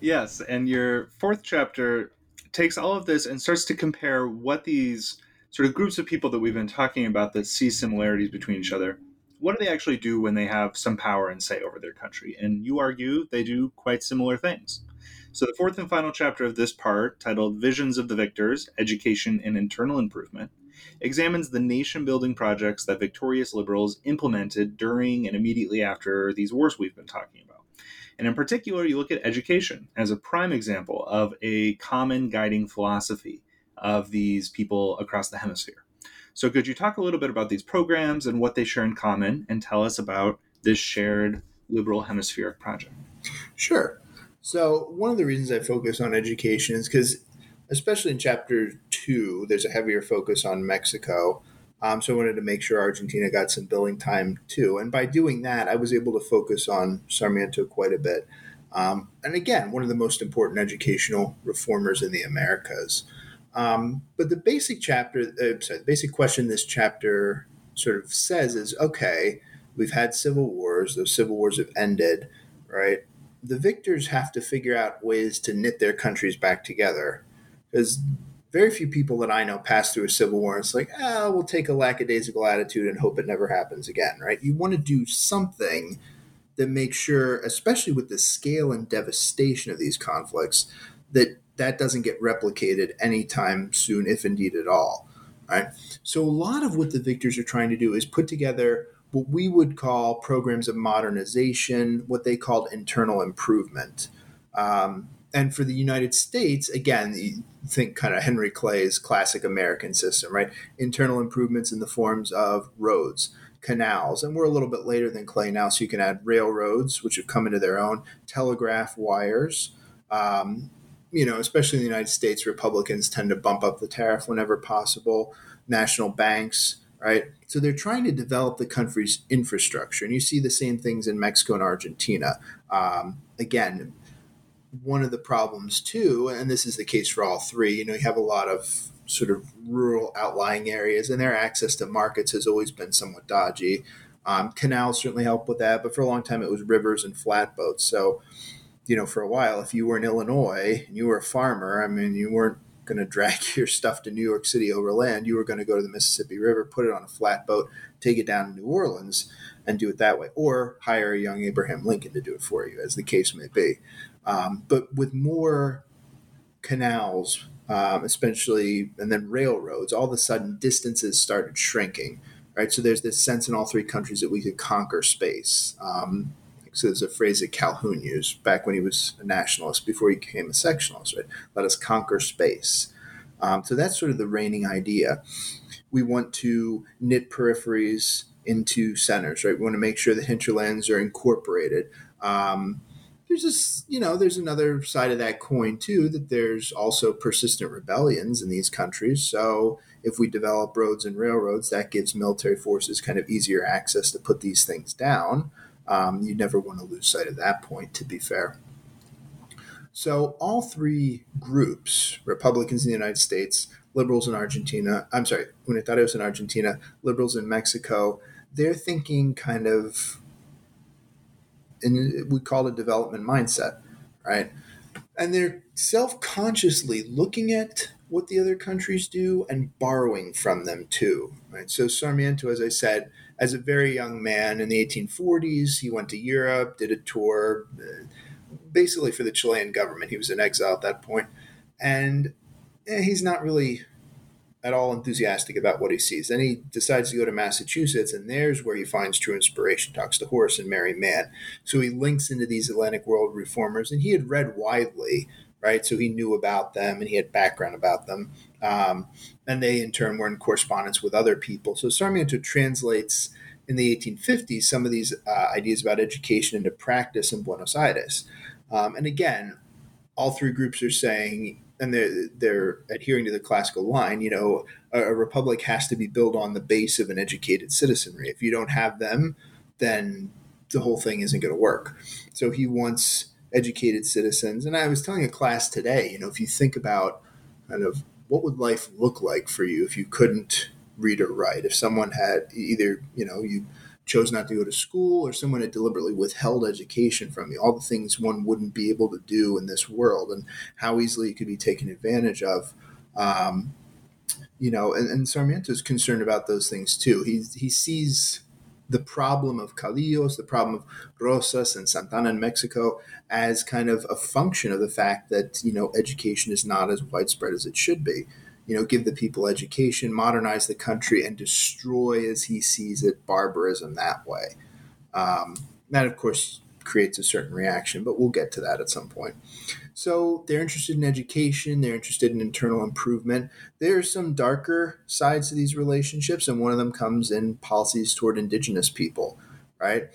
B: Yes, and your fourth chapter takes all of this and starts to compare what these sort of groups of people that we've been talking about that see similarities between each other. What do they actually do when they have some power and say over their country? And you argue they do quite similar things. So, the fourth and final chapter of this part, titled Visions of the Victors Education and Internal Improvement, examines the nation building projects that victorious liberals implemented during and immediately after these wars we've been talking about. And in particular, you look at education as a prime example of a common guiding philosophy of these people across the hemisphere. So, could you talk a little bit about these programs and what they share in common and tell us about this shared liberal hemispheric project?
C: Sure. So one of the reasons I focus on education is because, especially in chapter two, there's a heavier focus on Mexico. Um, so I wanted to make sure Argentina got some billing time too. And by doing that, I was able to focus on Sarmiento quite a bit. Um, and again, one of the most important educational reformers in the Americas. Um, but the basic chapter, uh, sorry, the basic question this chapter sort of says is okay, we've had civil wars, those civil wars have ended, right? the victors have to figure out ways to knit their countries back together because very few people that I know pass through a civil war. It's like, ah, oh, we'll take a lackadaisical attitude and hope it never happens again, right? You want to do something that makes sure, especially with the scale and devastation of these conflicts, that that doesn't get replicated anytime soon, if indeed at all. Right. So a lot of what the victors are trying to do is put together what we would call programs of modernization, what they called internal improvement. Um, and for the United States, again, you think kind of Henry Clay's classic American system, right? Internal improvements in the forms of roads, canals, and we're a little bit later than Clay now, so you can add railroads, which have come into their own, telegraph wires. Um, you know, especially in the United States, Republicans tend to bump up the tariff whenever possible. National banks, right? So they're trying to develop the country's infrastructure, and you see the same things in Mexico and Argentina. Um, again, one of the problems too, and this is the case for all three. You know, you have a lot of sort of rural outlying areas, and their access to markets has always been somewhat dodgy. Um, canals certainly help with that, but for a long time it was rivers and flatboats. So, you know, for a while, if you were in Illinois and you were a farmer, I mean, you weren't going to drag your stuff to New York City overland. You were going to go to the Mississippi River, put it on a flatboat, take it down to New Orleans, and do it that way, or hire a young Abraham Lincoln to do it for you, as the case may be. Um, but with more canals, um, especially, and then railroads, all of a sudden distances started shrinking, right? So there's this sense in all three countries that we could conquer space. Um, so there's a phrase that Calhoun used back when he was a nationalist before he became a sectionalist, right? Let us conquer space. Um, so that's sort of the reigning idea. We want to knit peripheries into centers, right? We want to make sure the hinterlands are incorporated. Um, there's this, you know, there's another side of that coin too, that there's also persistent rebellions in these countries. So if we develop roads and railroads, that gives military forces kind of easier access to put these things down. Um, you never want to lose sight of that point, to be fair. So all three groups, Republicans in the United States, liberals in Argentina, I'm sorry, Unitarios in Argentina, liberals in Mexico, they're thinking kind of and we call it development mindset, right? And they're self consciously looking at what the other countries do and borrowing from them too, right? So Sarmiento, as I said, as a very young man in the 1840s, he went to Europe, did a tour, uh, basically for the Chilean government. He was in exile at that point, and eh, he's not really at all enthusiastic about what he sees. Then he decides to go to Massachusetts, and there's where he finds true inspiration. Talks to Horace and Mary Mann. So he links into these Atlantic world reformers, and he had read widely, right? So he knew about them and he had background about them. Um, and they, in turn, were in correspondence with other people. So Sarmiento translates in the 1850s some of these uh, ideas about education into practice in Buenos Aires. Um, and again, all three groups are saying and they're they're adhering to the classical line. You know, a, a, republic has to be built on the base of an educated citizenry. If you don't have them, then the whole thing isn't going to work. So he wants educated citizens. And I was telling a class today, you know, if you think about kind of what would life look like for you if you couldn't read or write, if someone had either, you know, you chose not to go to school or someone had deliberately withheld education from you, all the things one wouldn't be able to do in this world and how easily it could be taken advantage of. Um, you know, and, and Sarmiento is concerned about those things too. He, he sees the problem of caudillos, the problem of Rosas and Santa Anna in Mexico as kind of a function of the fact that, you know, education is not as widespread as it should be you know, give the people education, modernize the country, and destroy, as he sees it, barbarism that way. Um, that, of course, creates a certain reaction, but we'll get to that at some point. So they're interested in education, they're interested in internal improvement. There are some darker sides to these relationships, and one of them comes in policies toward indigenous people, right?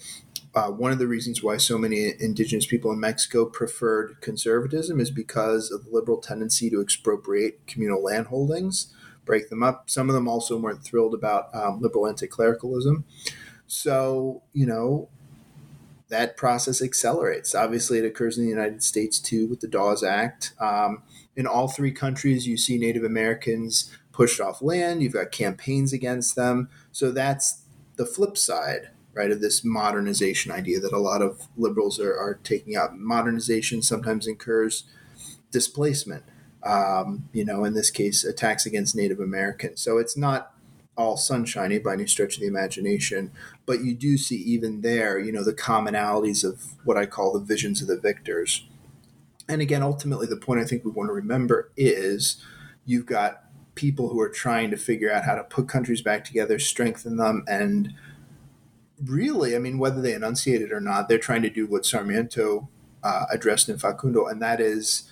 C: uh, one of the reasons why so many indigenous people in Mexico preferred conservatism is because of the liberal tendency to expropriate communal land holdings, break them up. Some of them also weren't thrilled about um, liberal anti clericalism. So, you know, that process accelerates. Obviously, it occurs in the United States too with the Dawes Act. Um, in all three countries, you see Native Americans pushed off land, you've got campaigns against them. So that's the flip side right, of this modernization idea that a lot of liberals are, are taking up. Modernization sometimes incurs displacement, um, you know, in this case, attacks against Native Americans. So it's not all sunshiny by any stretch of the imagination, but you do see even there, you know, the commonalities of what I call the visions of the victors. And again, ultimately, the point I think we want to remember is you've got people who are trying to figure out how to put countries back together, strengthen them, and really, I mean, whether they enunciate it or not, they're trying to do what Sarmiento uh, addressed in Facundo, and that is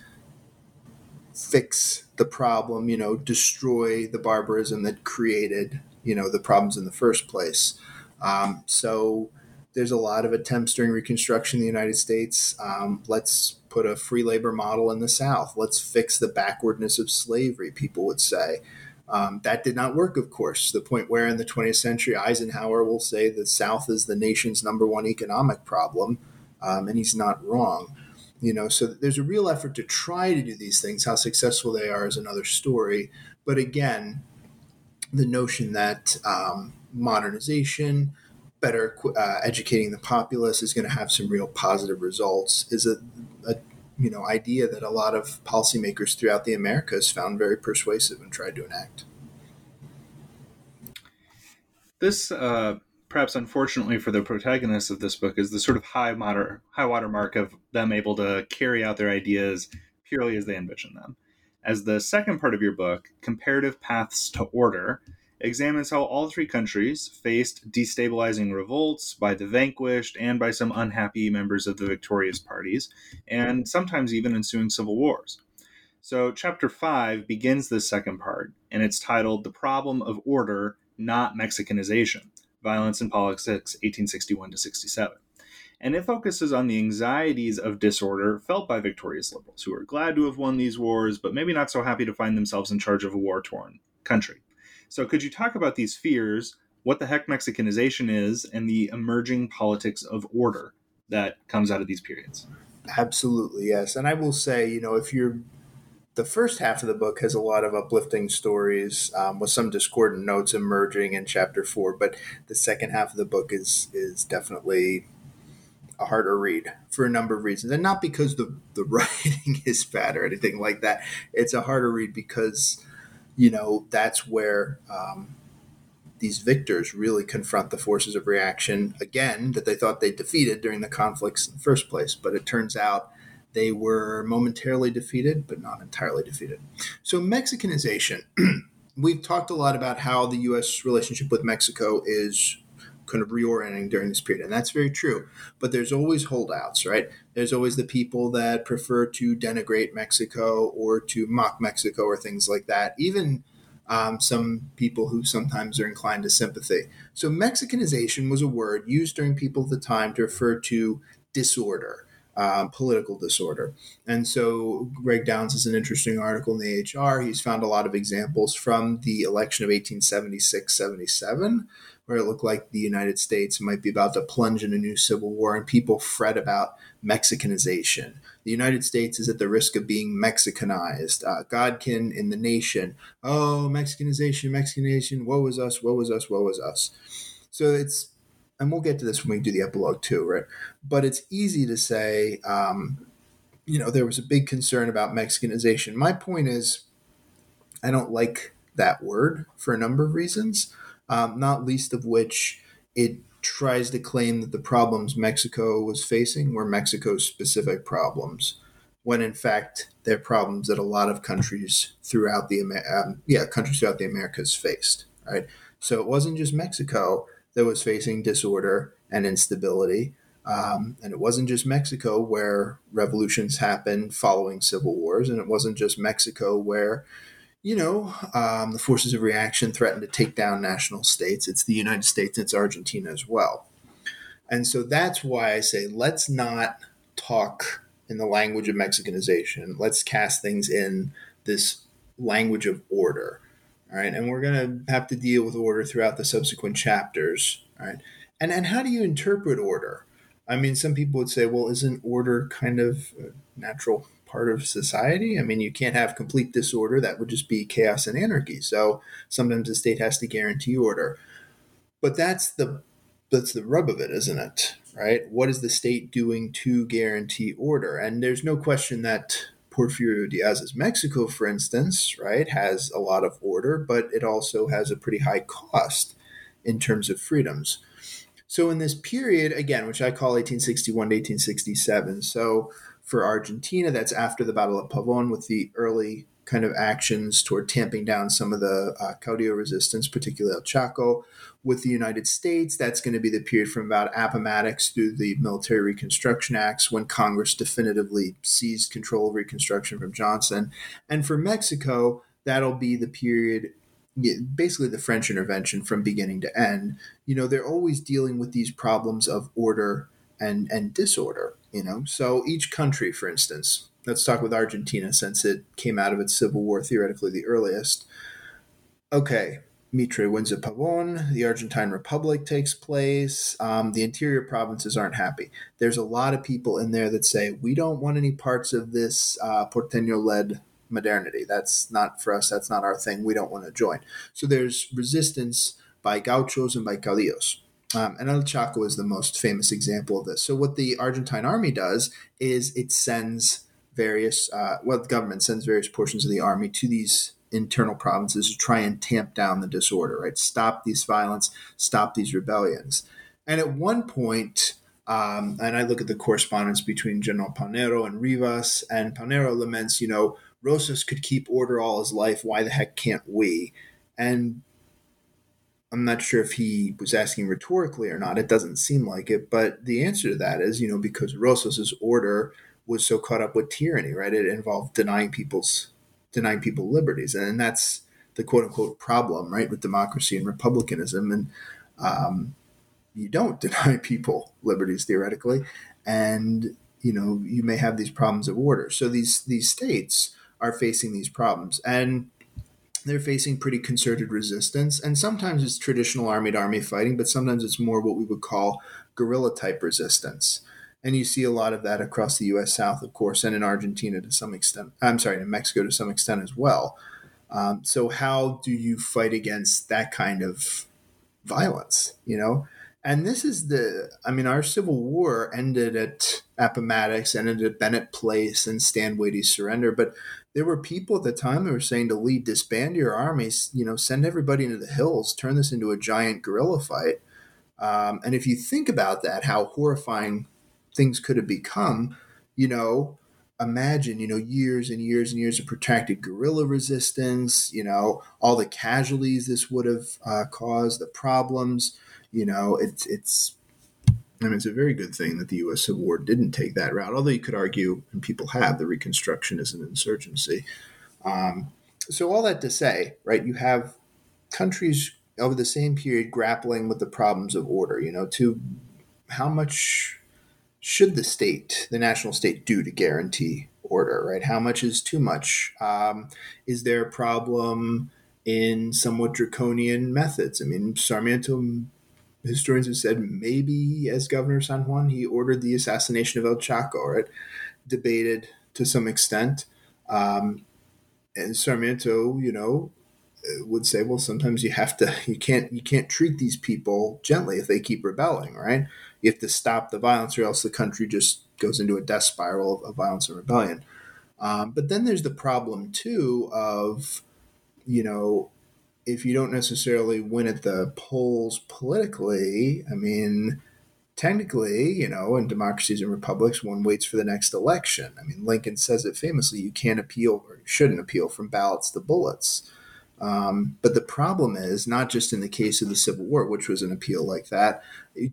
C: fix the problem, you know, destroy the barbarism that created, you know, the problems in the first place. Um, so there's a lot of attempts during Reconstruction in the United States. Um, let's put a free labor model in the South. Let's fix the backwardness of slavery, people would say. Um, that did not work, of course, to the point where in the 20th century, Eisenhower will say the South is the nation's number one economic problem, um, and he's not wrong. You know, so there's a real effort to try to do these things. How successful they are is another story. But again, the notion that um, modernization, better uh, educating the populace is going to have some real positive results is a, a, you know idea that a lot of policymakers throughout the Americas found very persuasive and tried to enact.
B: This, uh, perhaps unfortunately for the protagonists of this book, is the sort of high moder- high watermark of them able to carry out their ideas purely as they envision them. As the second part of your book, Comparative Paths to Order, examines how all three countries faced destabilizing revolts by the vanquished and by some unhappy members of the victorious parties, and sometimes even ensuing civil wars. So, chapter 5 begins this second part, and it's titled The Problem of Order, Not Mexicanization Violence in Politics, 1861 to 67. And it focuses on the anxieties of disorder felt by victorious liberals who are glad to have won these wars, but maybe not so happy to find themselves in charge of a war torn country. So, could you talk about these fears, what the heck Mexicanization is, and the emerging politics of order that comes out of these periods?
C: Absolutely, yes. And I will say, you know, if you're the first half of the book has a lot of uplifting stories um, with some discordant notes emerging in chapter four, but the second half of the book is is definitely a harder read for a number of reasons, and not because the the writing is bad or anything like that. It's a harder read because you know, that's where um, these victors really confront the forces of reaction again that they thought they defeated during the conflicts in the first place. But it turns out they were momentarily defeated, but not entirely defeated. So, Mexicanization. We've talked a lot about how the U.S. relationship with Mexico is kind of reorienting during this period. And that's very true. But there's always holdouts, right? There's always the people that prefer to denigrate Mexico or to mock Mexico or things like that. Even um, some people who sometimes are inclined to sympathy. So, Mexicanization was a word used during people at the time to refer to disorder. Um, political disorder. And so Greg Downs has an interesting article in the HR. He's found a lot of examples from the election of 1876 77, where it looked like the United States might be about to plunge in a new civil war, and people fret about Mexicanization. The United States is at the risk of being Mexicanized. Uh, Godkin in the nation, oh, Mexicanization, Mexicanization, woe is us, woe is us, woe is us. So it's, and we'll get to this when we do the epilogue too, right? But it's easy to say, um, you know, there was a big concern about Mexicanization. My point is, I don't like that word for a number of reasons um, not least of which it tries to claim that the problems Mexico was facing were Mexico's specific problems, when in fact they're problems that a lot of countries throughout the um, yeah countries throughout the Americas faced. Right, so it wasn't just Mexico that was facing disorder and instability. Um, and it wasn't just Mexico where revolutions happened following civil wars, and it wasn't just Mexico where you know, um, the forces of reaction threaten to take down national states. It's the United States, and it's Argentina as well. And so that's why I say let's not talk in the language of Mexicanization. Let's cast things in this language of order. All right. And we're going to have to deal with order throughout the subsequent chapters. All right. And, and how do you interpret order? I mean, some people would say, well, isn't order kind of natural part of society. I mean, you can't have complete disorder. That would just be chaos and anarchy. So sometimes the state has to guarantee order. But that's the that's the rub of it, isn't it? Right? What is the state doing to guarantee order? And there's no question that Porfirio Diaz's Mexico, for instance, right, has a lot of order, but it also has a pretty high cost in terms of freedoms. So in this period, again, which I call 1861 to 1867, so for Argentina. That's after the Battle of Pavon with the early kind of actions toward tamping down some of the uh, caudillo resistance, particularly El Chacho. With the United States, that's going to be the period from about Appomattox through the Military Reconstruction Acts when Congress definitively seized control of Reconstruction from Johnson. And for Mexico, that'll be the period basically the French intervention from beginning to end. You know, they're always dealing with these problems of order and and disorder. You know, so each country, for instance, let's talk with Argentina since it came out of its civil war theoretically the earliest. Okay, Mitre wins at Pavon. The Argentine Republic takes place. Um, the interior provinces aren't happy. There's a lot of people in there that say, we don't want any parts of this uh, Porteño led modernity. That's not for us. That's not our thing. We don't want to join. So there's resistance by gauchos and by caudillos. Um, and El Chacho is the most famous example of this. So what the Argentine army does is it sends various, uh, well, the government sends various portions of the army to these internal provinces to try and tamp down the disorder, right? Stop these violence, stop these rebellions. And at one point, um, and I look at the correspondence between General Paunero and Rivas, and Paunero laments, you know, Rosas could keep order all his life. Why the heck can't we? And I'm not sure if he was asking rhetorically or not. It doesn't seem like it. But the answer to that is, you know, because Rosas's order was so caught up with tyranny, right? It involved denying people's denying people liberties, and that's the quote unquote problem, right, with democracy and republicanism. And um, you don't deny people liberties theoretically, and you know you may have these problems of order. So these these states are facing these problems, and they're facing pretty concerted resistance. And sometimes it's traditional army to army fighting, but sometimes it's more what we would call guerrilla type resistance. And you see a lot of that across the U.S. South, of course, and in Argentina to some extent. I'm sorry, in Mexico to some extent as well. Um, so, how do you fight against that kind of violence? You know, and this is the, I mean, our Civil War ended at Appomattox, ended at Bennett Place and Stand Watie's surrender. But there were people at the time who were saying to Lee, disband your armies, you know, send everybody into the hills, turn this into a giant guerrilla fight. Um, and if you think about that, how horrifying things could have become, you know, imagine, you know, years and years and years of protracted guerrilla resistance, you know, all the casualties this would have uh, caused, the problems you know, it's it's I mean, it's a very good thing that the U.S. Civil War didn't take that route. Although you could argue, and people have, the Reconstruction is an insurgency. Um, so all that to say, right? You have countries over the same period grappling with the problems of order. You know, to how much should the state, the national state, do to guarantee order? Right? How much is too much? Um, is there a problem in somewhat draconian methods? I mean, Sarmiento historians have said maybe as governor San Juan, he ordered the assassination of El Chacho, right? Debated to some extent. Um, and Sarmiento, you know, would say, well, sometimes you have to, you can't, you can't treat these people gently if they keep rebelling, right? You have to stop the violence, or else the country just goes into a death spiral of, of violence and rebellion. Um, but then there's the problem too of, you know, if you don't necessarily win at the polls politically, I mean, technically, you know, in democracies and republics, one waits for the next election. I mean, Lincoln says it famously you can't appeal or shouldn't appeal from ballots to bullets. Um, but the problem is not just in the case of the Civil War, which was an appeal like that.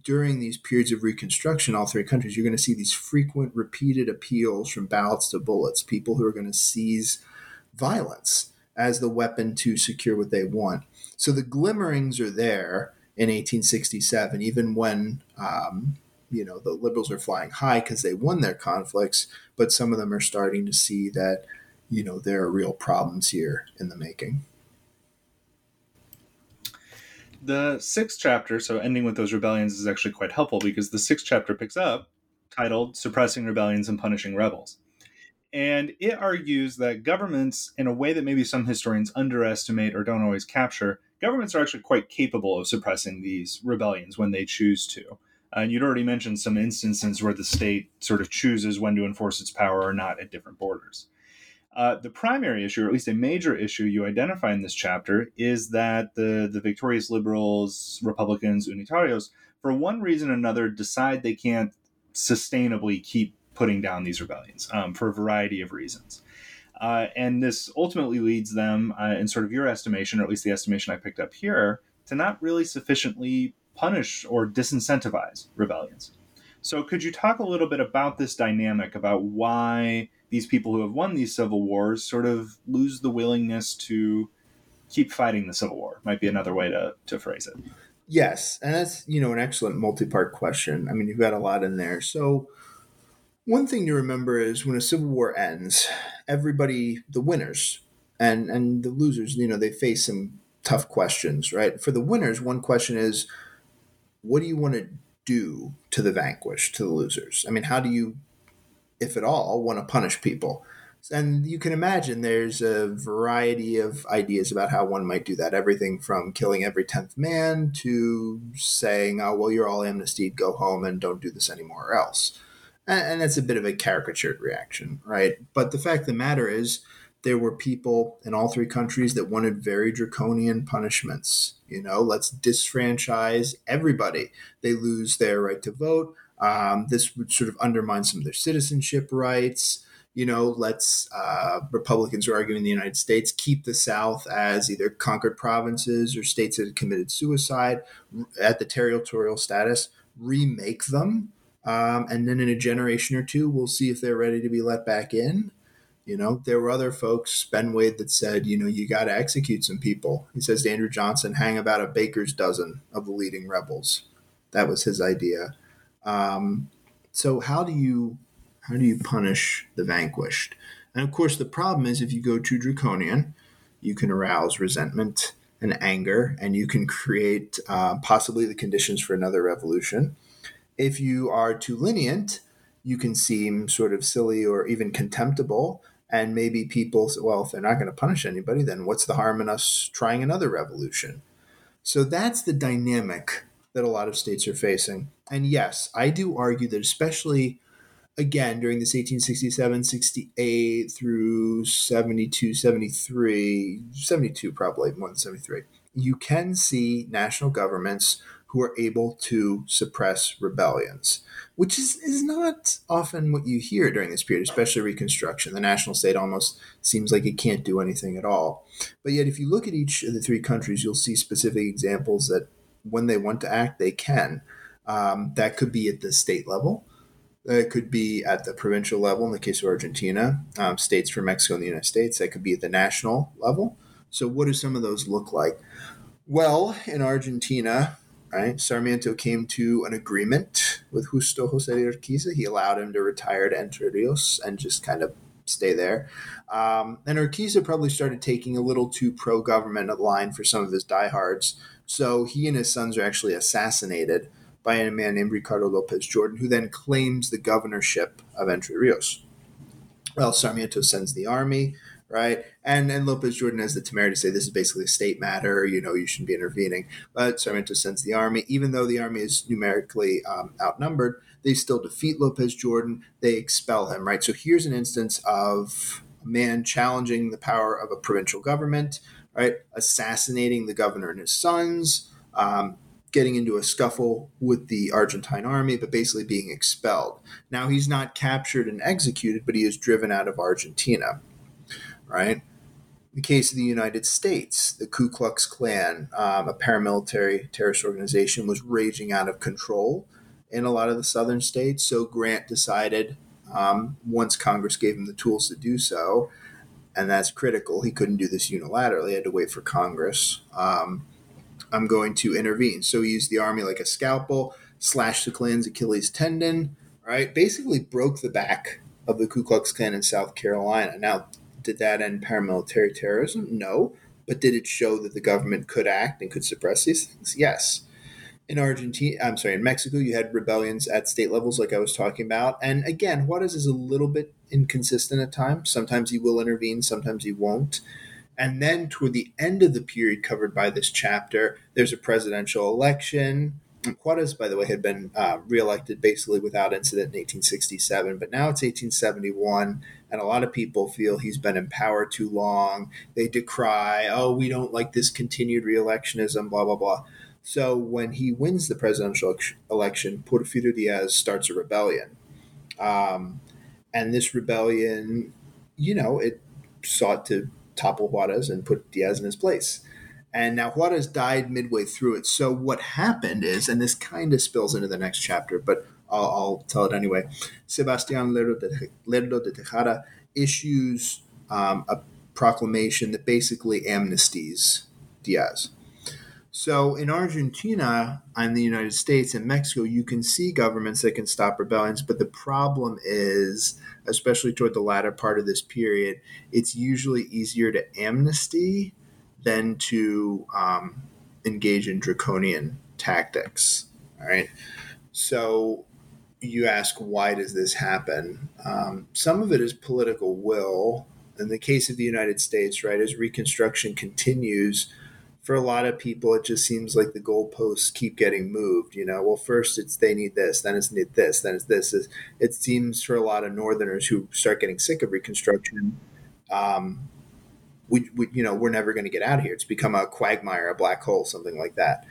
C: During these periods of Reconstruction, all three countries, you're going to see these frequent, repeated appeals from ballots to bullets. People who are going to seize violence as the weapon to secure what they want. So the glimmerings are there in 1867, even when um, you know the liberals are flying high because they won their conflicts, but some of them are starting to see that you know there are real problems here in the making.
B: The sixth chapter, so ending with those rebellions, is actually quite helpful because the sixth chapter picks up titled "Suppressing Rebellions and Punishing Rebels." And it argues that governments, in a way that maybe some historians underestimate or don't always capture, governments are actually quite capable of suppressing these rebellions when they choose to. And you'd already mentioned some instances where the state sort of chooses when to enforce its power or not at different borders. Uh, the primary issue, or at least a major issue you identify in this chapter, is that the, the victorious liberals, Republicans, Unitarios, for one reason or another, decide they can't sustainably keep putting down these rebellions um, for a variety of reasons. Uh, and this ultimately leads them, uh, in sort of your estimation, or at least the estimation I picked up here, to not really sufficiently punish or disincentivize rebellions. So, could you talk a little bit about this dynamic, about why these people who have won these civil wars sort of lose the willingness to keep fighting the civil war? Might be another way to, to phrase it.
C: Yes, and that's you know an excellent multi-part question. I mean, you've got a lot in there. So, one thing to remember is when a civil war ends, everybody, the winners and and the losers, you know, they face some tough questions, right? For the winners, one question is, what do you want to do to the vanquished, to the losers? I mean, how do you, if at all, want to punish people? And you can imagine there's a variety of ideas about how one might do that. Everything from killing every 10th man to saying, oh, well, you're all amnestied, go home and don't do this anymore else. And that's a bit of a caricatured reaction, right? But the fact of the matter is, there were people in all three countries that wanted very draconian punishments. You know, let's disfranchise everybody. They lose their right to vote. Um, this would sort of undermine some of their citizenship rights. You know, let's uh, Republicans are arguing in the United States keep the South as either conquered provinces or states that had committed suicide at the territorial status, remake them, um, and then in a generation or two, we'll see if they're ready to be let back in. You know, there were other folks, Ben Wade, that said, you know, you got to execute some people. He says to Andrew Johnson, hang about a baker's dozen of the leading rebels. That was his idea. Um, so how do you how do you punish the vanquished? And of course, the problem is if you go too draconian, you can arouse resentment and anger, and you can create uh, possibly the conditions for another revolution. If you are too lenient, you can seem sort of silly or even contemptible and maybe people say, well, if they're not going to punish anybody, then what's the harm in us trying another revolution? So that's the dynamic that a lot of states are facing. And yes, I do argue that, especially again during this 1867, 68 through 72, 73, 72 probably more than 73, you can see national governments who are able to suppress rebellions, which is, is not often what you hear during this period, especially Reconstruction. The national state almost seems like it can't do anything at all. But yet, if you look at each of the three countries, you'll see specific examples that when they want to act, they can. Um, that could be at the state level. It could be at the provincial level in the case of Argentina, um, states for Mexico and the United States. That could be at the national level. So, what do some of those look like? Well, in Argentina, right? Sarmiento came to an agreement with Justo Jose de Urquiza. He allowed him to retire to Entre Rios and just kind of stay there. Um, and Urquiza probably started taking a little too pro government line for some of his diehards. So he and his sons are actually assassinated by a man named Ricardo Lopez Jordan, who then claims the governorship of Entre Rios. Well, Sarmiento sends the army right? And and Lopez Jordan has the temerity to say this is basically a state matter. You know, you shouldn't be intervening. But Sarmiento sends the army, even though the army is numerically um, outnumbered. They still defeat Lopez Jordan. They expel him, right? So here's an instance of a man challenging the power of a provincial government, right? Assassinating the governor and his sons. Um, getting into a scuffle with the Argentine army, but basically being expelled. Now, he's not captured and executed, but he is driven out of Argentina right? In the case of the United States, the Ku Klux Klan, um, a paramilitary terrorist organization, was raging out of control in a lot of the southern states. So Grant decided, um, once Congress gave him the tools to do so, and that's critical, he couldn't do this unilaterally, he had to wait for Congress. Um, I'm going to intervene. So he used the army like a scalpel, slashed the Klan's Achilles tendon, right? Basically broke the back of the Ku Klux Klan in South Carolina. Now, did that end paramilitary terrorism? No. But did it show that the government could act and could suppress these things? Yes. In Argentina, I'm sorry, in Mexico, you had rebellions at state levels, like I was talking about. And again, Juarez is a little bit inconsistent at times. Sometimes he will intervene, sometimes he won't. And then toward the end of the period covered by this chapter, there's a presidential election. Juarez, by the way, had been uh, reelected basically without incident in 1867, but now it's 1871, and a lot of people feel he's been in power too long. They decry, oh, we don't like this continued reelectionism, blah, blah, blah. So when he wins the presidential election, Porfirio Diaz starts a rebellion. Um, and this rebellion, you know, it sought to topple Juarez and put Diaz in his place. And now Juarez died midway through it. So what happened is, and this kind of spills into the next chapter, but I'll, I'll tell it anyway. Sebastián Lerdo de, Lerdo de Tejada issues um, a proclamation that basically amnesties Diaz. So in Argentina and the United States and Mexico, you can see governments that can stop rebellions, but the problem is, especially toward the latter part of this period, it's usually easier to amnesty than to um, engage in draconian tactics. All right. So you ask, why does this happen? Um, some of it is political will. In the case of the United States, right, as Reconstruction continues, for a lot of people, it just seems like the goalposts keep getting moved. You know, well, first it's they need this, then it's need this, then it's this. It seems for a lot of Northerners who start getting sick of Reconstruction, um, we, we, you know, we're never going to get out of here. It's become a quagmire, a black hole, something like that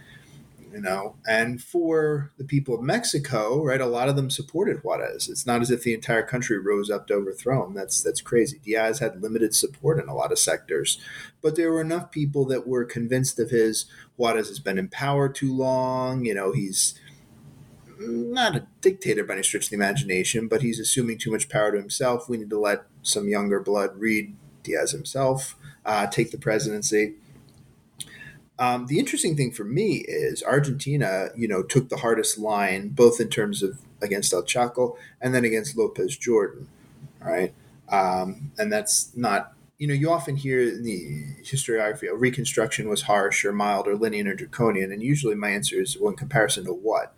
C: you know. And for the people of Mexico, right, a lot of them supported Juarez. It's not as if the entire country rose up to overthrow him. That's that's crazy. Diaz had limited support in a lot of sectors, but there were enough people that were convinced of his Juarez has been in power too long. You know, he's not a dictator by any stretch of the imagination, but he's assuming too much power to himself. We need to let some younger blood read Diaz himself, uh, take the presidency. Um, the interesting thing for me is Argentina, you know, took the hardest line both in terms of against El Chacho and then against Lopez Jordan, right? Um, and that's not, you know, you often hear in the historiography, oh, Reconstruction was harsh or mild or lenient or draconian, and usually my answer is, well, in comparison to what?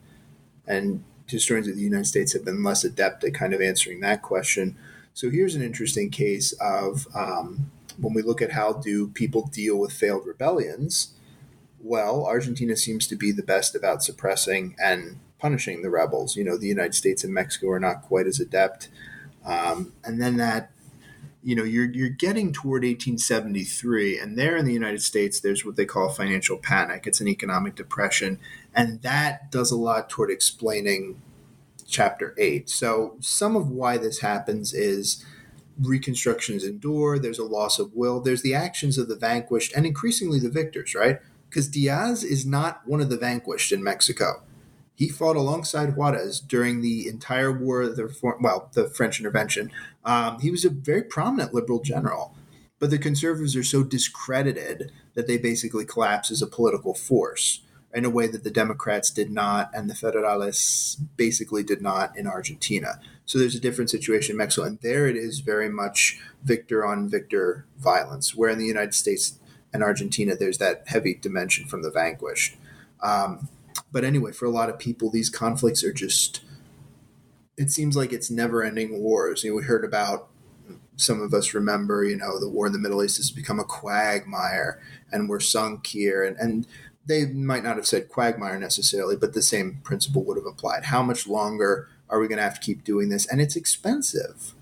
C: And historians of the United States have been less adept at kind of answering that question. So here's an interesting case of um, when we look at how do people deal with failed rebellions well, Argentina seems to be the best about suppressing and punishing the rebels. You know, the United States and Mexico are not quite as adept. Um, and then that, you know, you're, you're getting toward 1873, and there in the United States, there's what they call financial panic. It's an economic depression, and that does a lot toward explaining chapter eight. So, some of why this happens is reconstructions endure, there's a loss of will, there's the actions of the vanquished, and increasingly the victors, right? Because Diaz is not one of the vanquished in Mexico. He fought alongside Juarez during the entire war of the well, the French intervention. Um, he was a very prominent liberal general, but the conservatives are so discredited that they basically collapse as a political force in a way that the Democrats did not and the Federales basically did not in Argentina. So there's a different situation in Mexico, and there it is very much victor on victor violence, where in the United States and Argentina, there's that heavy dimension from the vanquished. Um, but anyway, for a lot of people, these conflicts are just, it seems like it's never ending wars. You know, we heard about, some of us remember, you know, the war in the Middle East has become a quagmire and we're sunk here. And, and they might not have said quagmire necessarily, but the same principle would have applied. How much longer are we going to have to keep doing this? And it's expensive.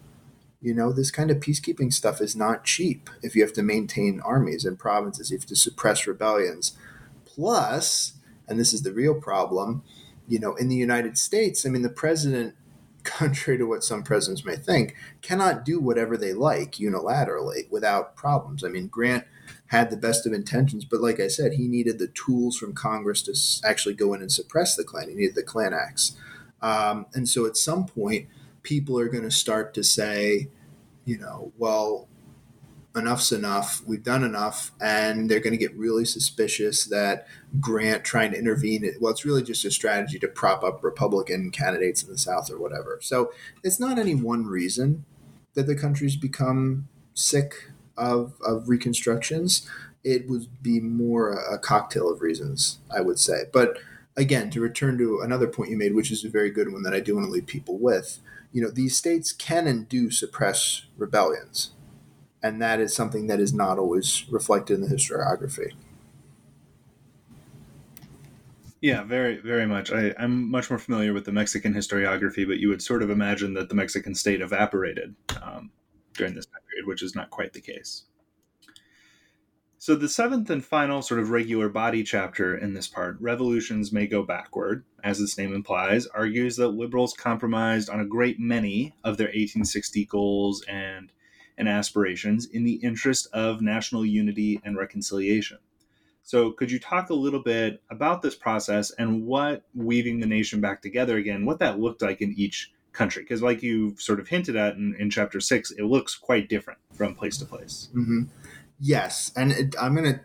C: You know, this kind of peacekeeping stuff is not cheap if you have to maintain armies and provinces, you have to suppress rebellions. Plus, and this is the real problem, you know, in the United States, I mean, the president, contrary to what some presidents may think, cannot do whatever they like unilaterally without problems. I mean, Grant had the best of intentions, but like I said, he needed the tools from Congress to actually go in and suppress the Klan. He needed the Klan Acts. Um, and so at some point, people are going to start to say, you know, well, enough's enough. We've done enough, and they're going to get really suspicious that Grant trying to intervene. Well, it's really just a strategy to prop up Republican candidates in the South or whatever. So it's not any one reason that the country's become sick of of reconstructions. It would be more a, a cocktail of reasons, I would say. But again, to return to another point you made, which is a very good one that I do want to leave people with you know, these states can and do suppress rebellions. And that is something that is not always reflected in the historiography.
B: Yeah, very, very much. I, am much more familiar with the Mexican historiography, but you would sort of imagine that the Mexican state evaporated um, during this time period, which is not quite the case. So, the seventh and final sort of regular body chapter in this part, Revolutions May Go Backward, as its name implies, argues that liberals compromised on a great many of their 1860 goals and and aspirations in the interest of national unity and reconciliation. So, could you talk a little bit about this process and what weaving the nation back together again, what that looked like in each country? Because, like you sort of hinted at in, in, chapter six, it looks quite different from place to place.
C: Mm-hmm. Yes. And it, I'm to,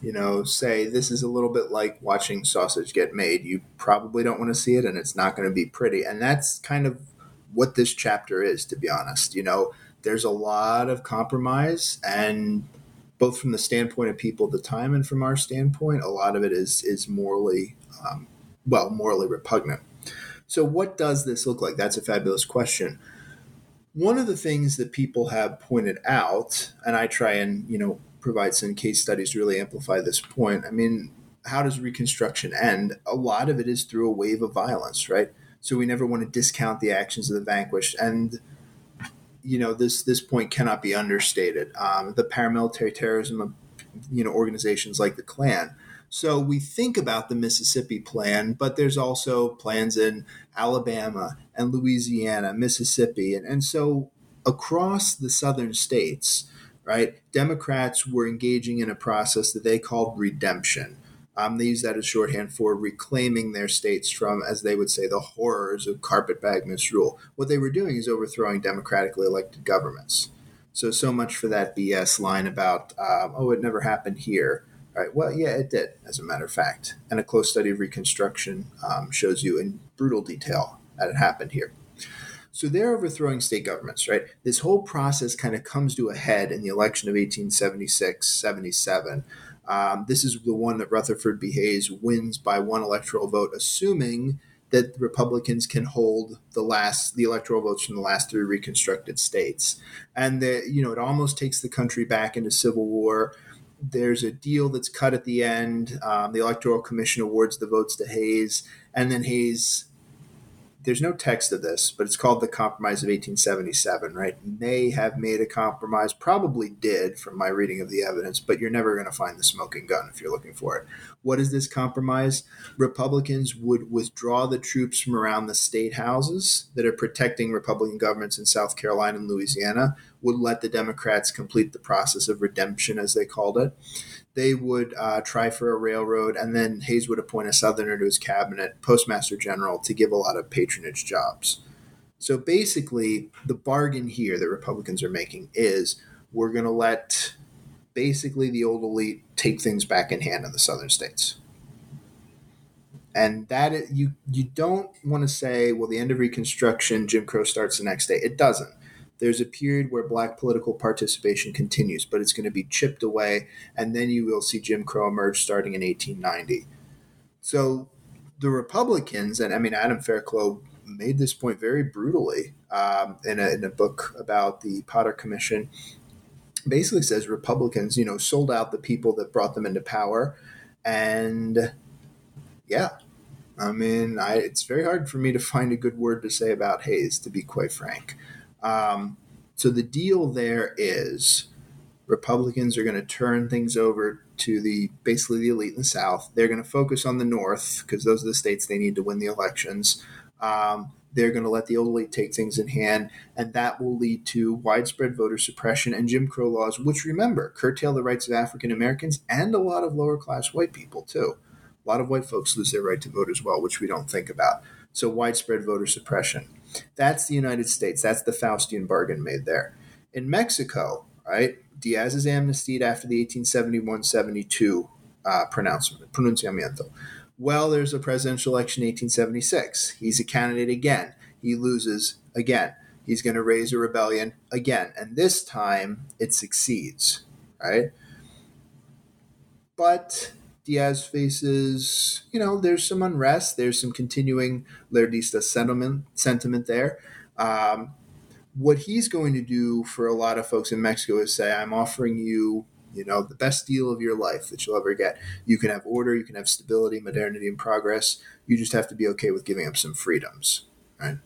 C: you know, say this is a little bit like watching sausage get made. You probably don't want to see it and it's not going to be pretty. And that's kind of what this chapter is, to be honest. You know, there's a lot of compromise and both from the standpoint of people at the time and from our standpoint, a lot of it is is morally, um, well, morally repugnant. So, what does this look like? That's a fabulous question. One of the things that people have pointed out, and I try and you know provide some case studies to really amplify this point. I mean, how does Reconstruction end? A lot of it is through a wave of violence, right? So we never want to discount the actions of the vanquished, and you know this this point cannot be understated. Um, the paramilitary terrorism of you know organizations like the Klan. So we think about the Mississippi plan, but there's also plans in Alabama and Louisiana, Mississippi, and, and so across the southern states, right? Democrats were engaging in a process that they called redemption. Um, they use that as shorthand for reclaiming their states from, as they would say, the horrors of carpetbag misrule. What they were doing is overthrowing democratically elected governments. So, so much for that BS line about, um, oh, it never happened here. Right. Well, yeah, it did, as a matter of fact. And a close study of Reconstruction um, shows you in brutal detail that it happened here. So they're overthrowing state governments, right? This whole process kind of comes to a head in the election of 1876 77 um, this is the one that Rutherford B. Hayes wins by one electoral vote, assuming that Republicans can hold the last the electoral votes from the last three reconstructed states, and the you know it almost takes the country back into civil war. There's a deal that's cut at the end. Um, the Electoral Commission awards the votes to Hayes, and then Hayes there's no text of this, but it's called the Compromise of 1877, right? May have made a compromise, probably did from my reading of the evidence, but you're never going to find the smoking gun if you're looking for it. What is this compromise? Republicans would withdraw the troops from around the state houses that are protecting Republican governments in South Carolina and Louisiana, would let the Democrats complete the process of redemption, as they called it they would uh, try for a railroad, and then Hayes would appoint a Southerner to his cabinet, postmaster general, to give a lot of patronage jobs. So basically, the bargain here that Republicans are making is we're going to let basically the old elite take things back in hand in the southern states. And that you you don't want to say, well, the end of Reconstruction, Jim Crow starts the next day. It doesn't there's a period where black political participation continues, but it's going to be chipped away, and then you will see Jim Crow emerge starting in 1890. So the Republicans, and I mean, Adam Fairclough made this point very brutally um, in, a, in a book about the Potter Commission. Basically says Republicans, you know, sold out the people that brought them into power, and yeah, I mean, I, it's very hard for me to find a good word to say about Hayes, to be quite frank. Um, so the deal there is Republicans are going to turn things over to the basically the elite in the South. They're going to focus on the North because those are the states they need to win the elections. Um, they're going to let the old elite take things in hand, and that will lead to widespread voter suppression and Jim Crow laws, which remember curtail the rights of African Americans and a lot of lower class white people too. A lot of white folks lose their right to vote as well, which we don't think about. So widespread voter suppression. That's the United States. That's the Faustian bargain made there. In Mexico, right, Diaz is amnestied after the 1871-72 uh, pronouncement, pronunciamiento. Well, there's a presidential election in 1876. He's a candidate again. He loses again. He's going to raise a rebellion again. And this time it succeeds, right? But Diaz faces, you know, there's some unrest. There's some continuing Lerdista sentiment sentiment there. Um, what he's going to do for a lot of folks in Mexico is say, "I'm offering you, you know, the best deal of your life that you'll ever get. You can have order, you can have stability, modernity, and progress. You just have to be okay with giving up some freedoms, right?"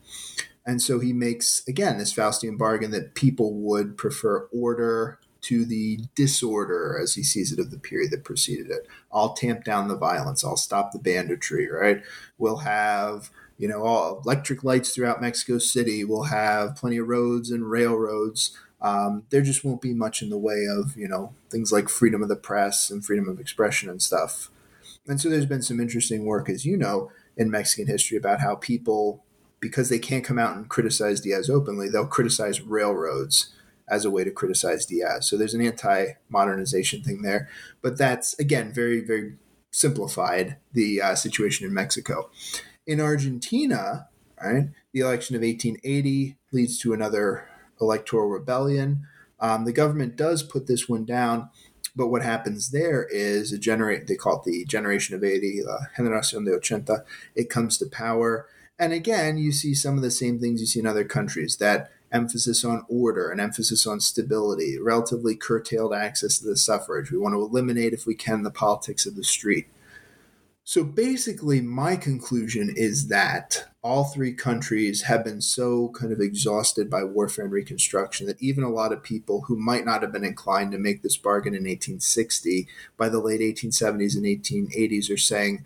C: And so he makes again this Faustian bargain that people would prefer order to the disorder, as he sees it, of the period that preceded it. I'll tamp down the violence. I'll stop the banditry, right? We'll have, you know, all electric lights throughout Mexico City. We'll have plenty of roads and railroads. um, there just won't be much in the way of you know things like freedom of the press and freedom of expression and stuff. And so there's been some interesting work, as you know, in Mexican history about how people, because they can't come out and criticize Diaz openly, they'll criticize railroads as a way to criticize Diaz. So there's an anti-modernization thing there, but that's again very very simplified the uh, situation in Mexico. In Argentina, right, the election of 1880 leads to another electoral rebellion. Um, the government does put this one down, but what happens there is a generate. They call it the generation of 80, la generación de ochenta. It comes to power, and again, you see some of the same things you see in other countries. That emphasis on order, an emphasis on stability, relatively curtailed access to the suffrage. We want to eliminate, if we can, the politics of the street. So basically, my conclusion is that all three countries have been so kind of exhausted by warfare and reconstruction that even a lot of people who might not have been inclined to make this bargain in 1860 by the late 1870s and 1880s are saying,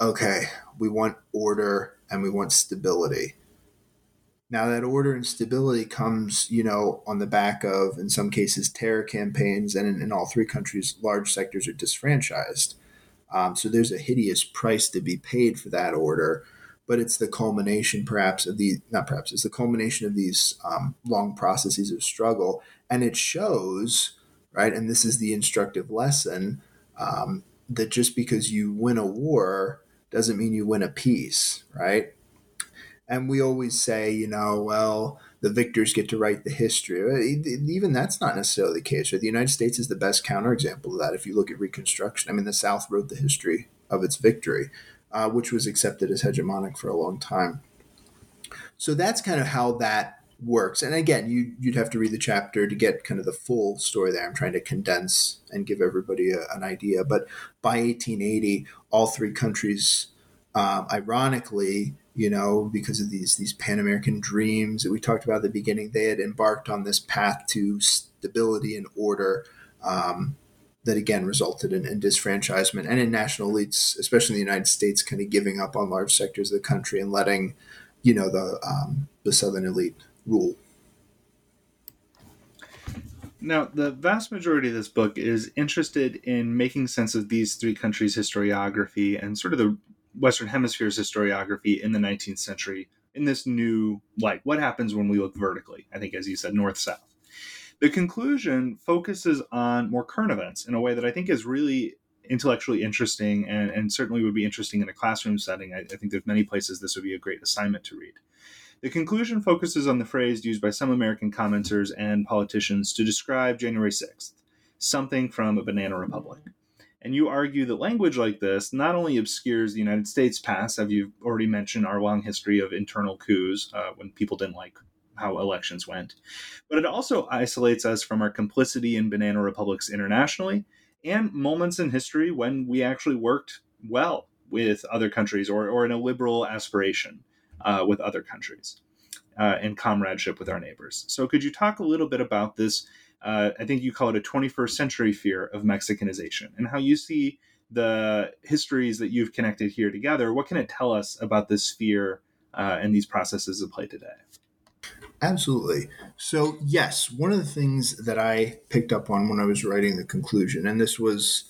C: okay, we want order and we want stability. Now, that order and stability comes, you know, on the back of, in some cases, terror campaigns, and in, in all three countries, large sectors are disfranchised. Um, so there's a hideous price to be paid for that order, but it's the culmination, perhaps, of the not perhaps it's the culmination of these um, long processes of struggle, and it shows, right? And this is the instructive lesson um, that just because you win a war doesn't mean you win a peace, right? And we always say, you know, well, the victors get to write the history. Even that's not necessarily the case. Right? The United States is the best counterexample of that. If you look at Reconstruction, I mean, the South wrote the history of its victory, uh, which was accepted as hegemonic for a long time. So that's kind of how that works. And again, you you'd have to read the chapter to get kind of the full story there. I'm trying to condense and give everybody a, an idea. But by 1880, all three countries, um, ironically, you know, because of these these Pan American dreams that we talked about at the beginning. They had embarked on this path to stability and order um, that again resulted in, in, disfranchisement and in national elites, especially in the United States, kind of giving up on large sectors of the country and letting, you know, the um, the Southern elite rule.
B: Now, the vast majority of this book is interested in making sense of these three countries' historiography and sort of the Western Hemisphere's historiography in the 19th century in this new light. What happens when we look vertically? I think, as you said, north south. The conclusion focuses on more current events in a way that I think is really intellectually interesting and, and certainly would be interesting in a classroom setting. I, I think there's many places this would be a great assignment to read. The conclusion focuses on the phrase used by some American commenters and politicians to describe January 6th, something from a banana republic. And you argue that language like this not only obscures the United States past, as you've already mentioned, our long history of internal coups uh, when people didn't like how elections went, but it also isolates us from our complicity in banana republics internationally and moments in history when we actually worked well with other countries or, or in a liberal aspiration uh, with other countries uh, and comradeship with our neighbors. So, could you talk a little bit about this uh, I think you call it a 21st century fear of Mexicanization, and how you see the histories that you've connected here together. What can it tell us about this fear uh, and these processes at play today?
C: Absolutely. So, yes, one of the things that I picked up on when I was writing the conclusion, and this was,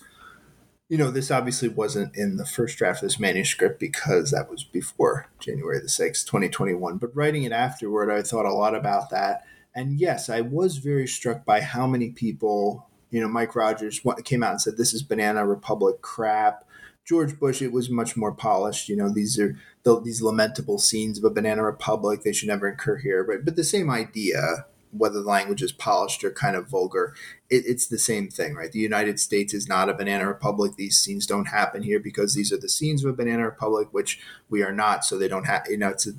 C: you know, this obviously wasn't in the first draft of this manuscript because that was before January the 6th, 2021, but writing it afterward, I thought a lot about that and yes, I was very struck by how many people, you know, Mike Rogers came out and said, this is Banana Republic crap. George Bush, it was much more polished. You know, these are the, these lamentable scenes of a banana republic. They should never occur here. But but the same idea, whether the language is polished or kind of vulgar, it, it's the same thing, right? The United States is not a banana republic. These scenes don't happen here because these are the scenes of a banana republic, which we are not. So they don't have. You know, it's a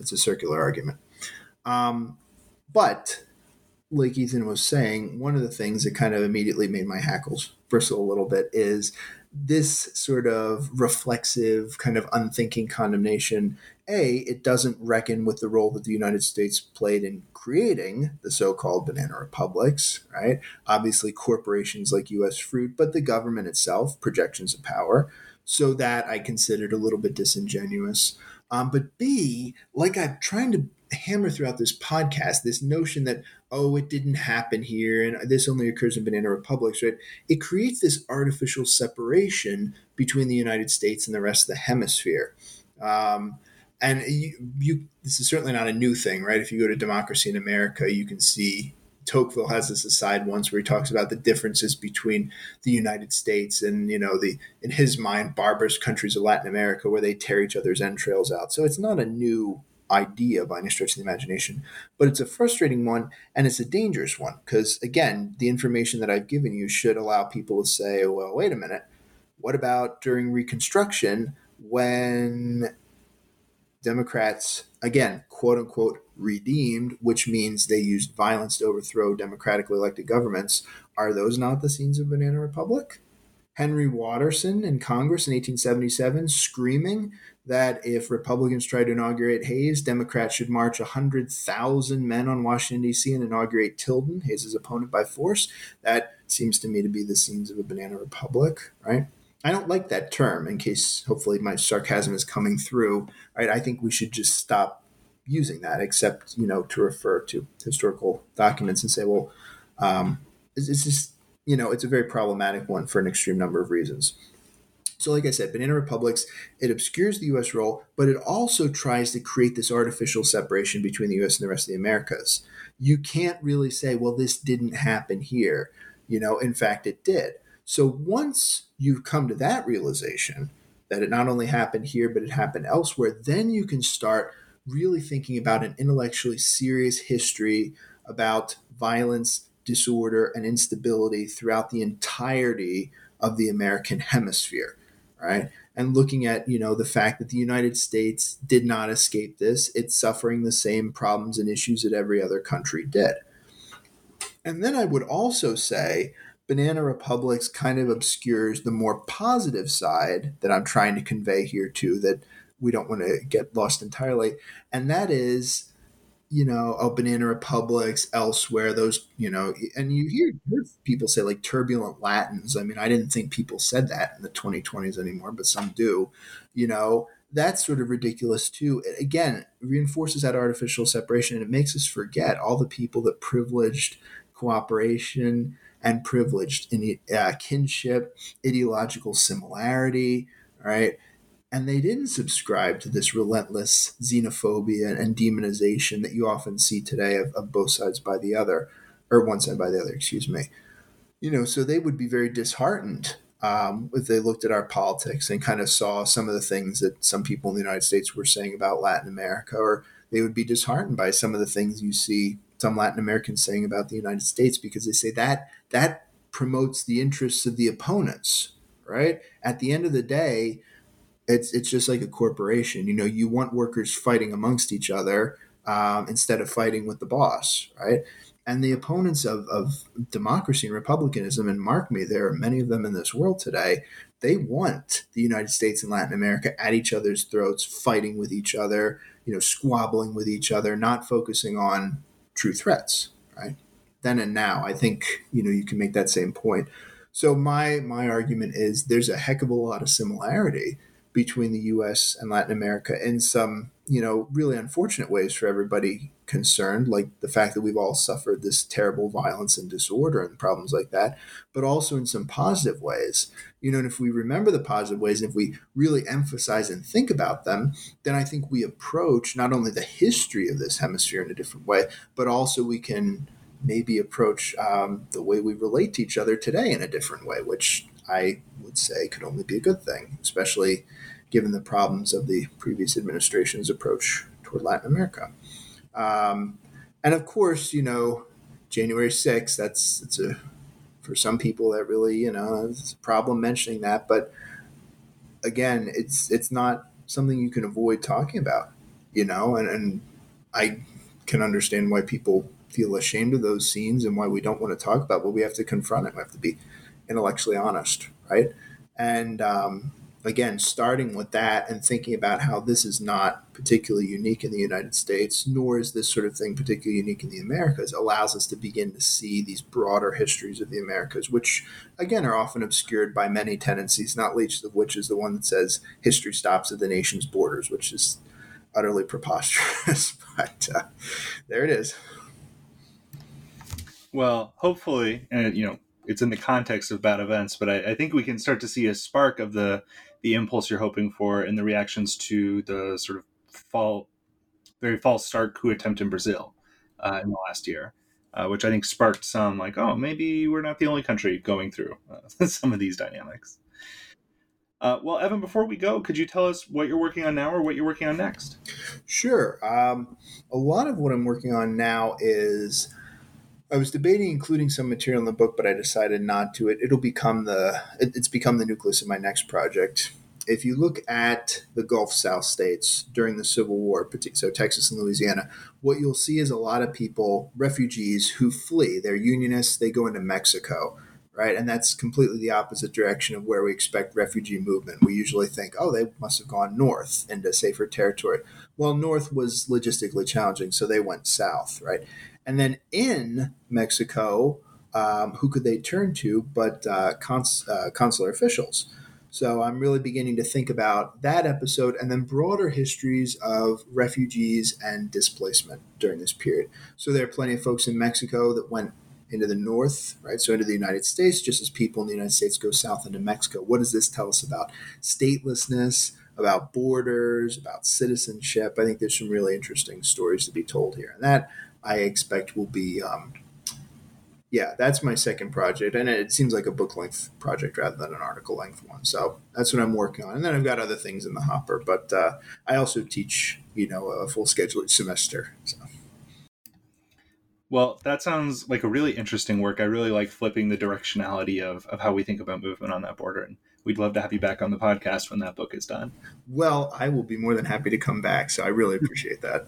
C: it's a circular argument. Um, but like Ethan was saying, one of the things that kind of immediately made my hackles bristle a little bit is this sort of reflexive, kind of unthinking condemnation. A, it doesn't reckon with the role that the United States played in creating the so called banana republics, right? Obviously, corporations like US Fruit, but the government itself, projections of power. So that I considered a little bit disingenuous. Um, but B, like I'm trying to hammer throughout this podcast this notion that oh it didn't happen here and this only occurs in banana republics right? It creates this artificial separation between the united states and the rest of the hemisphere. Um, and you, you, this is certainly not a new thing right? If you go to democracy in america you can see Tocqueville has this aside once where he talks about the differences between the United States and you know the in his mind barbarous countries of Latin America where they tear each other's entrails out. So it's not a new idea by any stretch of the imagination, but it's a frustrating one and it's a dangerous one because, again, the information that I've given you should allow people to say, well, wait a minute, what about during Reconstruction when Democrats, again, quote unquote, redeemed, which means they used violence to overthrow democratically elected governments? Are those not the scenes of Banana Republic? Henry Watterson in Congress in 1877 screaming that if Republicans try to inaugurate Hayes, Democrats should march 100,000 men on Washington, D.C. and inaugurate Tilden, Hayes' opponent, by force. That seems to me to be the scenes of a banana republic, right? I don't like that term in case hopefully my sarcasm is coming through, right? I think we should just stop using that, except, you know, to refer to historical documents and say, well, um, it's, it's just, you know, it's a very problematic one for an extreme number of reasons. So, like I said, banana republics, it obscures the U.S. role, but it also tries to create this artificial separation between the U.S. and the rest of the Americas. You can't really say, well, this didn't happen here. You know, in fact, it did. So once you've come to that realization that it not only happened here, but it happened elsewhere, then you can start really thinking about an intellectually serious history about violence, disorder, and instability throughout the entirety of the American hemisphere right? And looking at, you know, the fact that the United States did not escape this, it's suffering the same problems and issues that every other country did. And then I would also say Banana Republics kind of obscures the more positive side that I'm trying to convey here too, that we don't want to get lost entirely. And that is you know, oh, banana republics elsewhere, those, you know, and you hear, hear people say like turbulent Latins. I mean, I didn't think people said that in the 2020s anymore, but some do, you know, that's sort of ridiculous too. It, again, reinforces that artificial separation and it makes us forget all the people that privileged cooperation and privileged in uh, kinship, ideological similarity, right? And they didn't subscribe to this relentless xenophobia and demonization that you often see today of, of both sides by the other, or one side by the other, excuse me. You know, so they would be very disheartened um, if they looked at our politics and kind of saw some of the things that some people in the United States were saying about Latin America, or they would be disheartened by some of the things you see some Latin Americans saying about the United States because they say that that promotes the interests of the opponents, right? At the end of the day, it's it's just like a corporation. You know, you want workers fighting amongst each other um, instead of fighting with the boss, right? And the opponents of, of democracy and republicanism, and mark me, there are many of them in this world today. They want the United States and Latin America at each other's throats, fighting with each other, you know, squabbling with each other, not focusing on true threats, right? Then and now, I think you know you can make that same point. So my my argument is there's a heck of a lot of similarity between the U.S. and Latin America in some, you know, really unfortunate ways for everybody concerned, like the fact that we've all suffered this terrible violence and disorder and problems like that, but also in some positive ways. You know, and if we remember the positive ways and if we really emphasize and think about them, then I think we approach not only the history of this hemisphere in a different way, but also we can maybe approach um, the way we relate to each other today in a different way, which I would say could only be a good thing, especially given the problems of the previous administration's approach toward Latin America. Um, and of course, you know, January 6th, that's, it's a, for some people that really, you know, it's a problem mentioning that, but again, it's, it's not something you can avoid talking about, you know, and, and I can understand why people feel ashamed of those scenes and why we don't want to talk about, but we have to confront it. We have to be intellectually honest, right? And, um, again, starting with that and thinking about how this is not particularly unique in the United States, nor is this sort of thing particularly unique in the Americas, allows us to begin to see these broader histories of the Americas, which, again, are often obscured by many tendencies, not least of which is the one that says history stops at the nation's borders, which is utterly preposterous. but uh, there it is.
B: Well, hopefully, and you know, it's in the context of bad events, but I, I, think we can start to see a spark of the the impulse you're hoping for in the reactions to the sort of fall, very false start coup attempt in Brazil uh, in the last year, uh, which I think sparked some like, oh, maybe we're not the only country going through uh, some of these dynamics. Uh, well, Evan, before we go, could you tell us what you're working on now or what you're working on next?
C: Sure. Um, a lot of what I'm working on now is I was debating including some material in the book, but I decided not to. It it'll become the it, it's become the nucleus of my next project. If you look at the Gulf South states during the Civil War, so Texas and Louisiana, what you'll see is a lot of people, refugees who flee. They're unionists. They go into Mexico right? And that's completely the opposite direction of where we expect refugee movement. We usually think, oh, they must have gone north into safer territory. Well, north was logistically challenging, so they went south, right? And then in Mexico, um, who could they turn to but uh, cons- uh, consular officials? So I'm really beginning to think about that episode and then broader histories of refugees and displacement during this period. So there are plenty of folks in Mexico that went into the north, right? So into the United States, just as people in the United States go south into Mexico. What does this tell us about statelessness, about borders, about citizenship? I think there's some really interesting stories to be told here. And that I expect will be, um, yeah, that's my second project. And it seems like a book length project rather than an article length one. So that's what I'm working on. And then I've got other things in the hopper, but uh, I also teach, you know, a full schedule each semester. So.
B: Well, that sounds like a really interesting work. I really like flipping the directionality of, of how we think about movement on that border. And we'd love to have you back on the podcast when that book is done.
C: Well, I will be more than happy to come back. So I really appreciate that.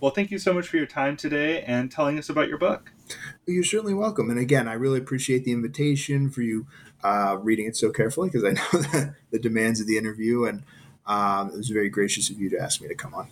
B: Well, thank you so much for your time today and telling us about your book.
C: You're certainly welcome. And again, I really appreciate the invitation for you uh, reading it so carefully because I know the demands of the interview. And um, it was very gracious of you to ask me to come on.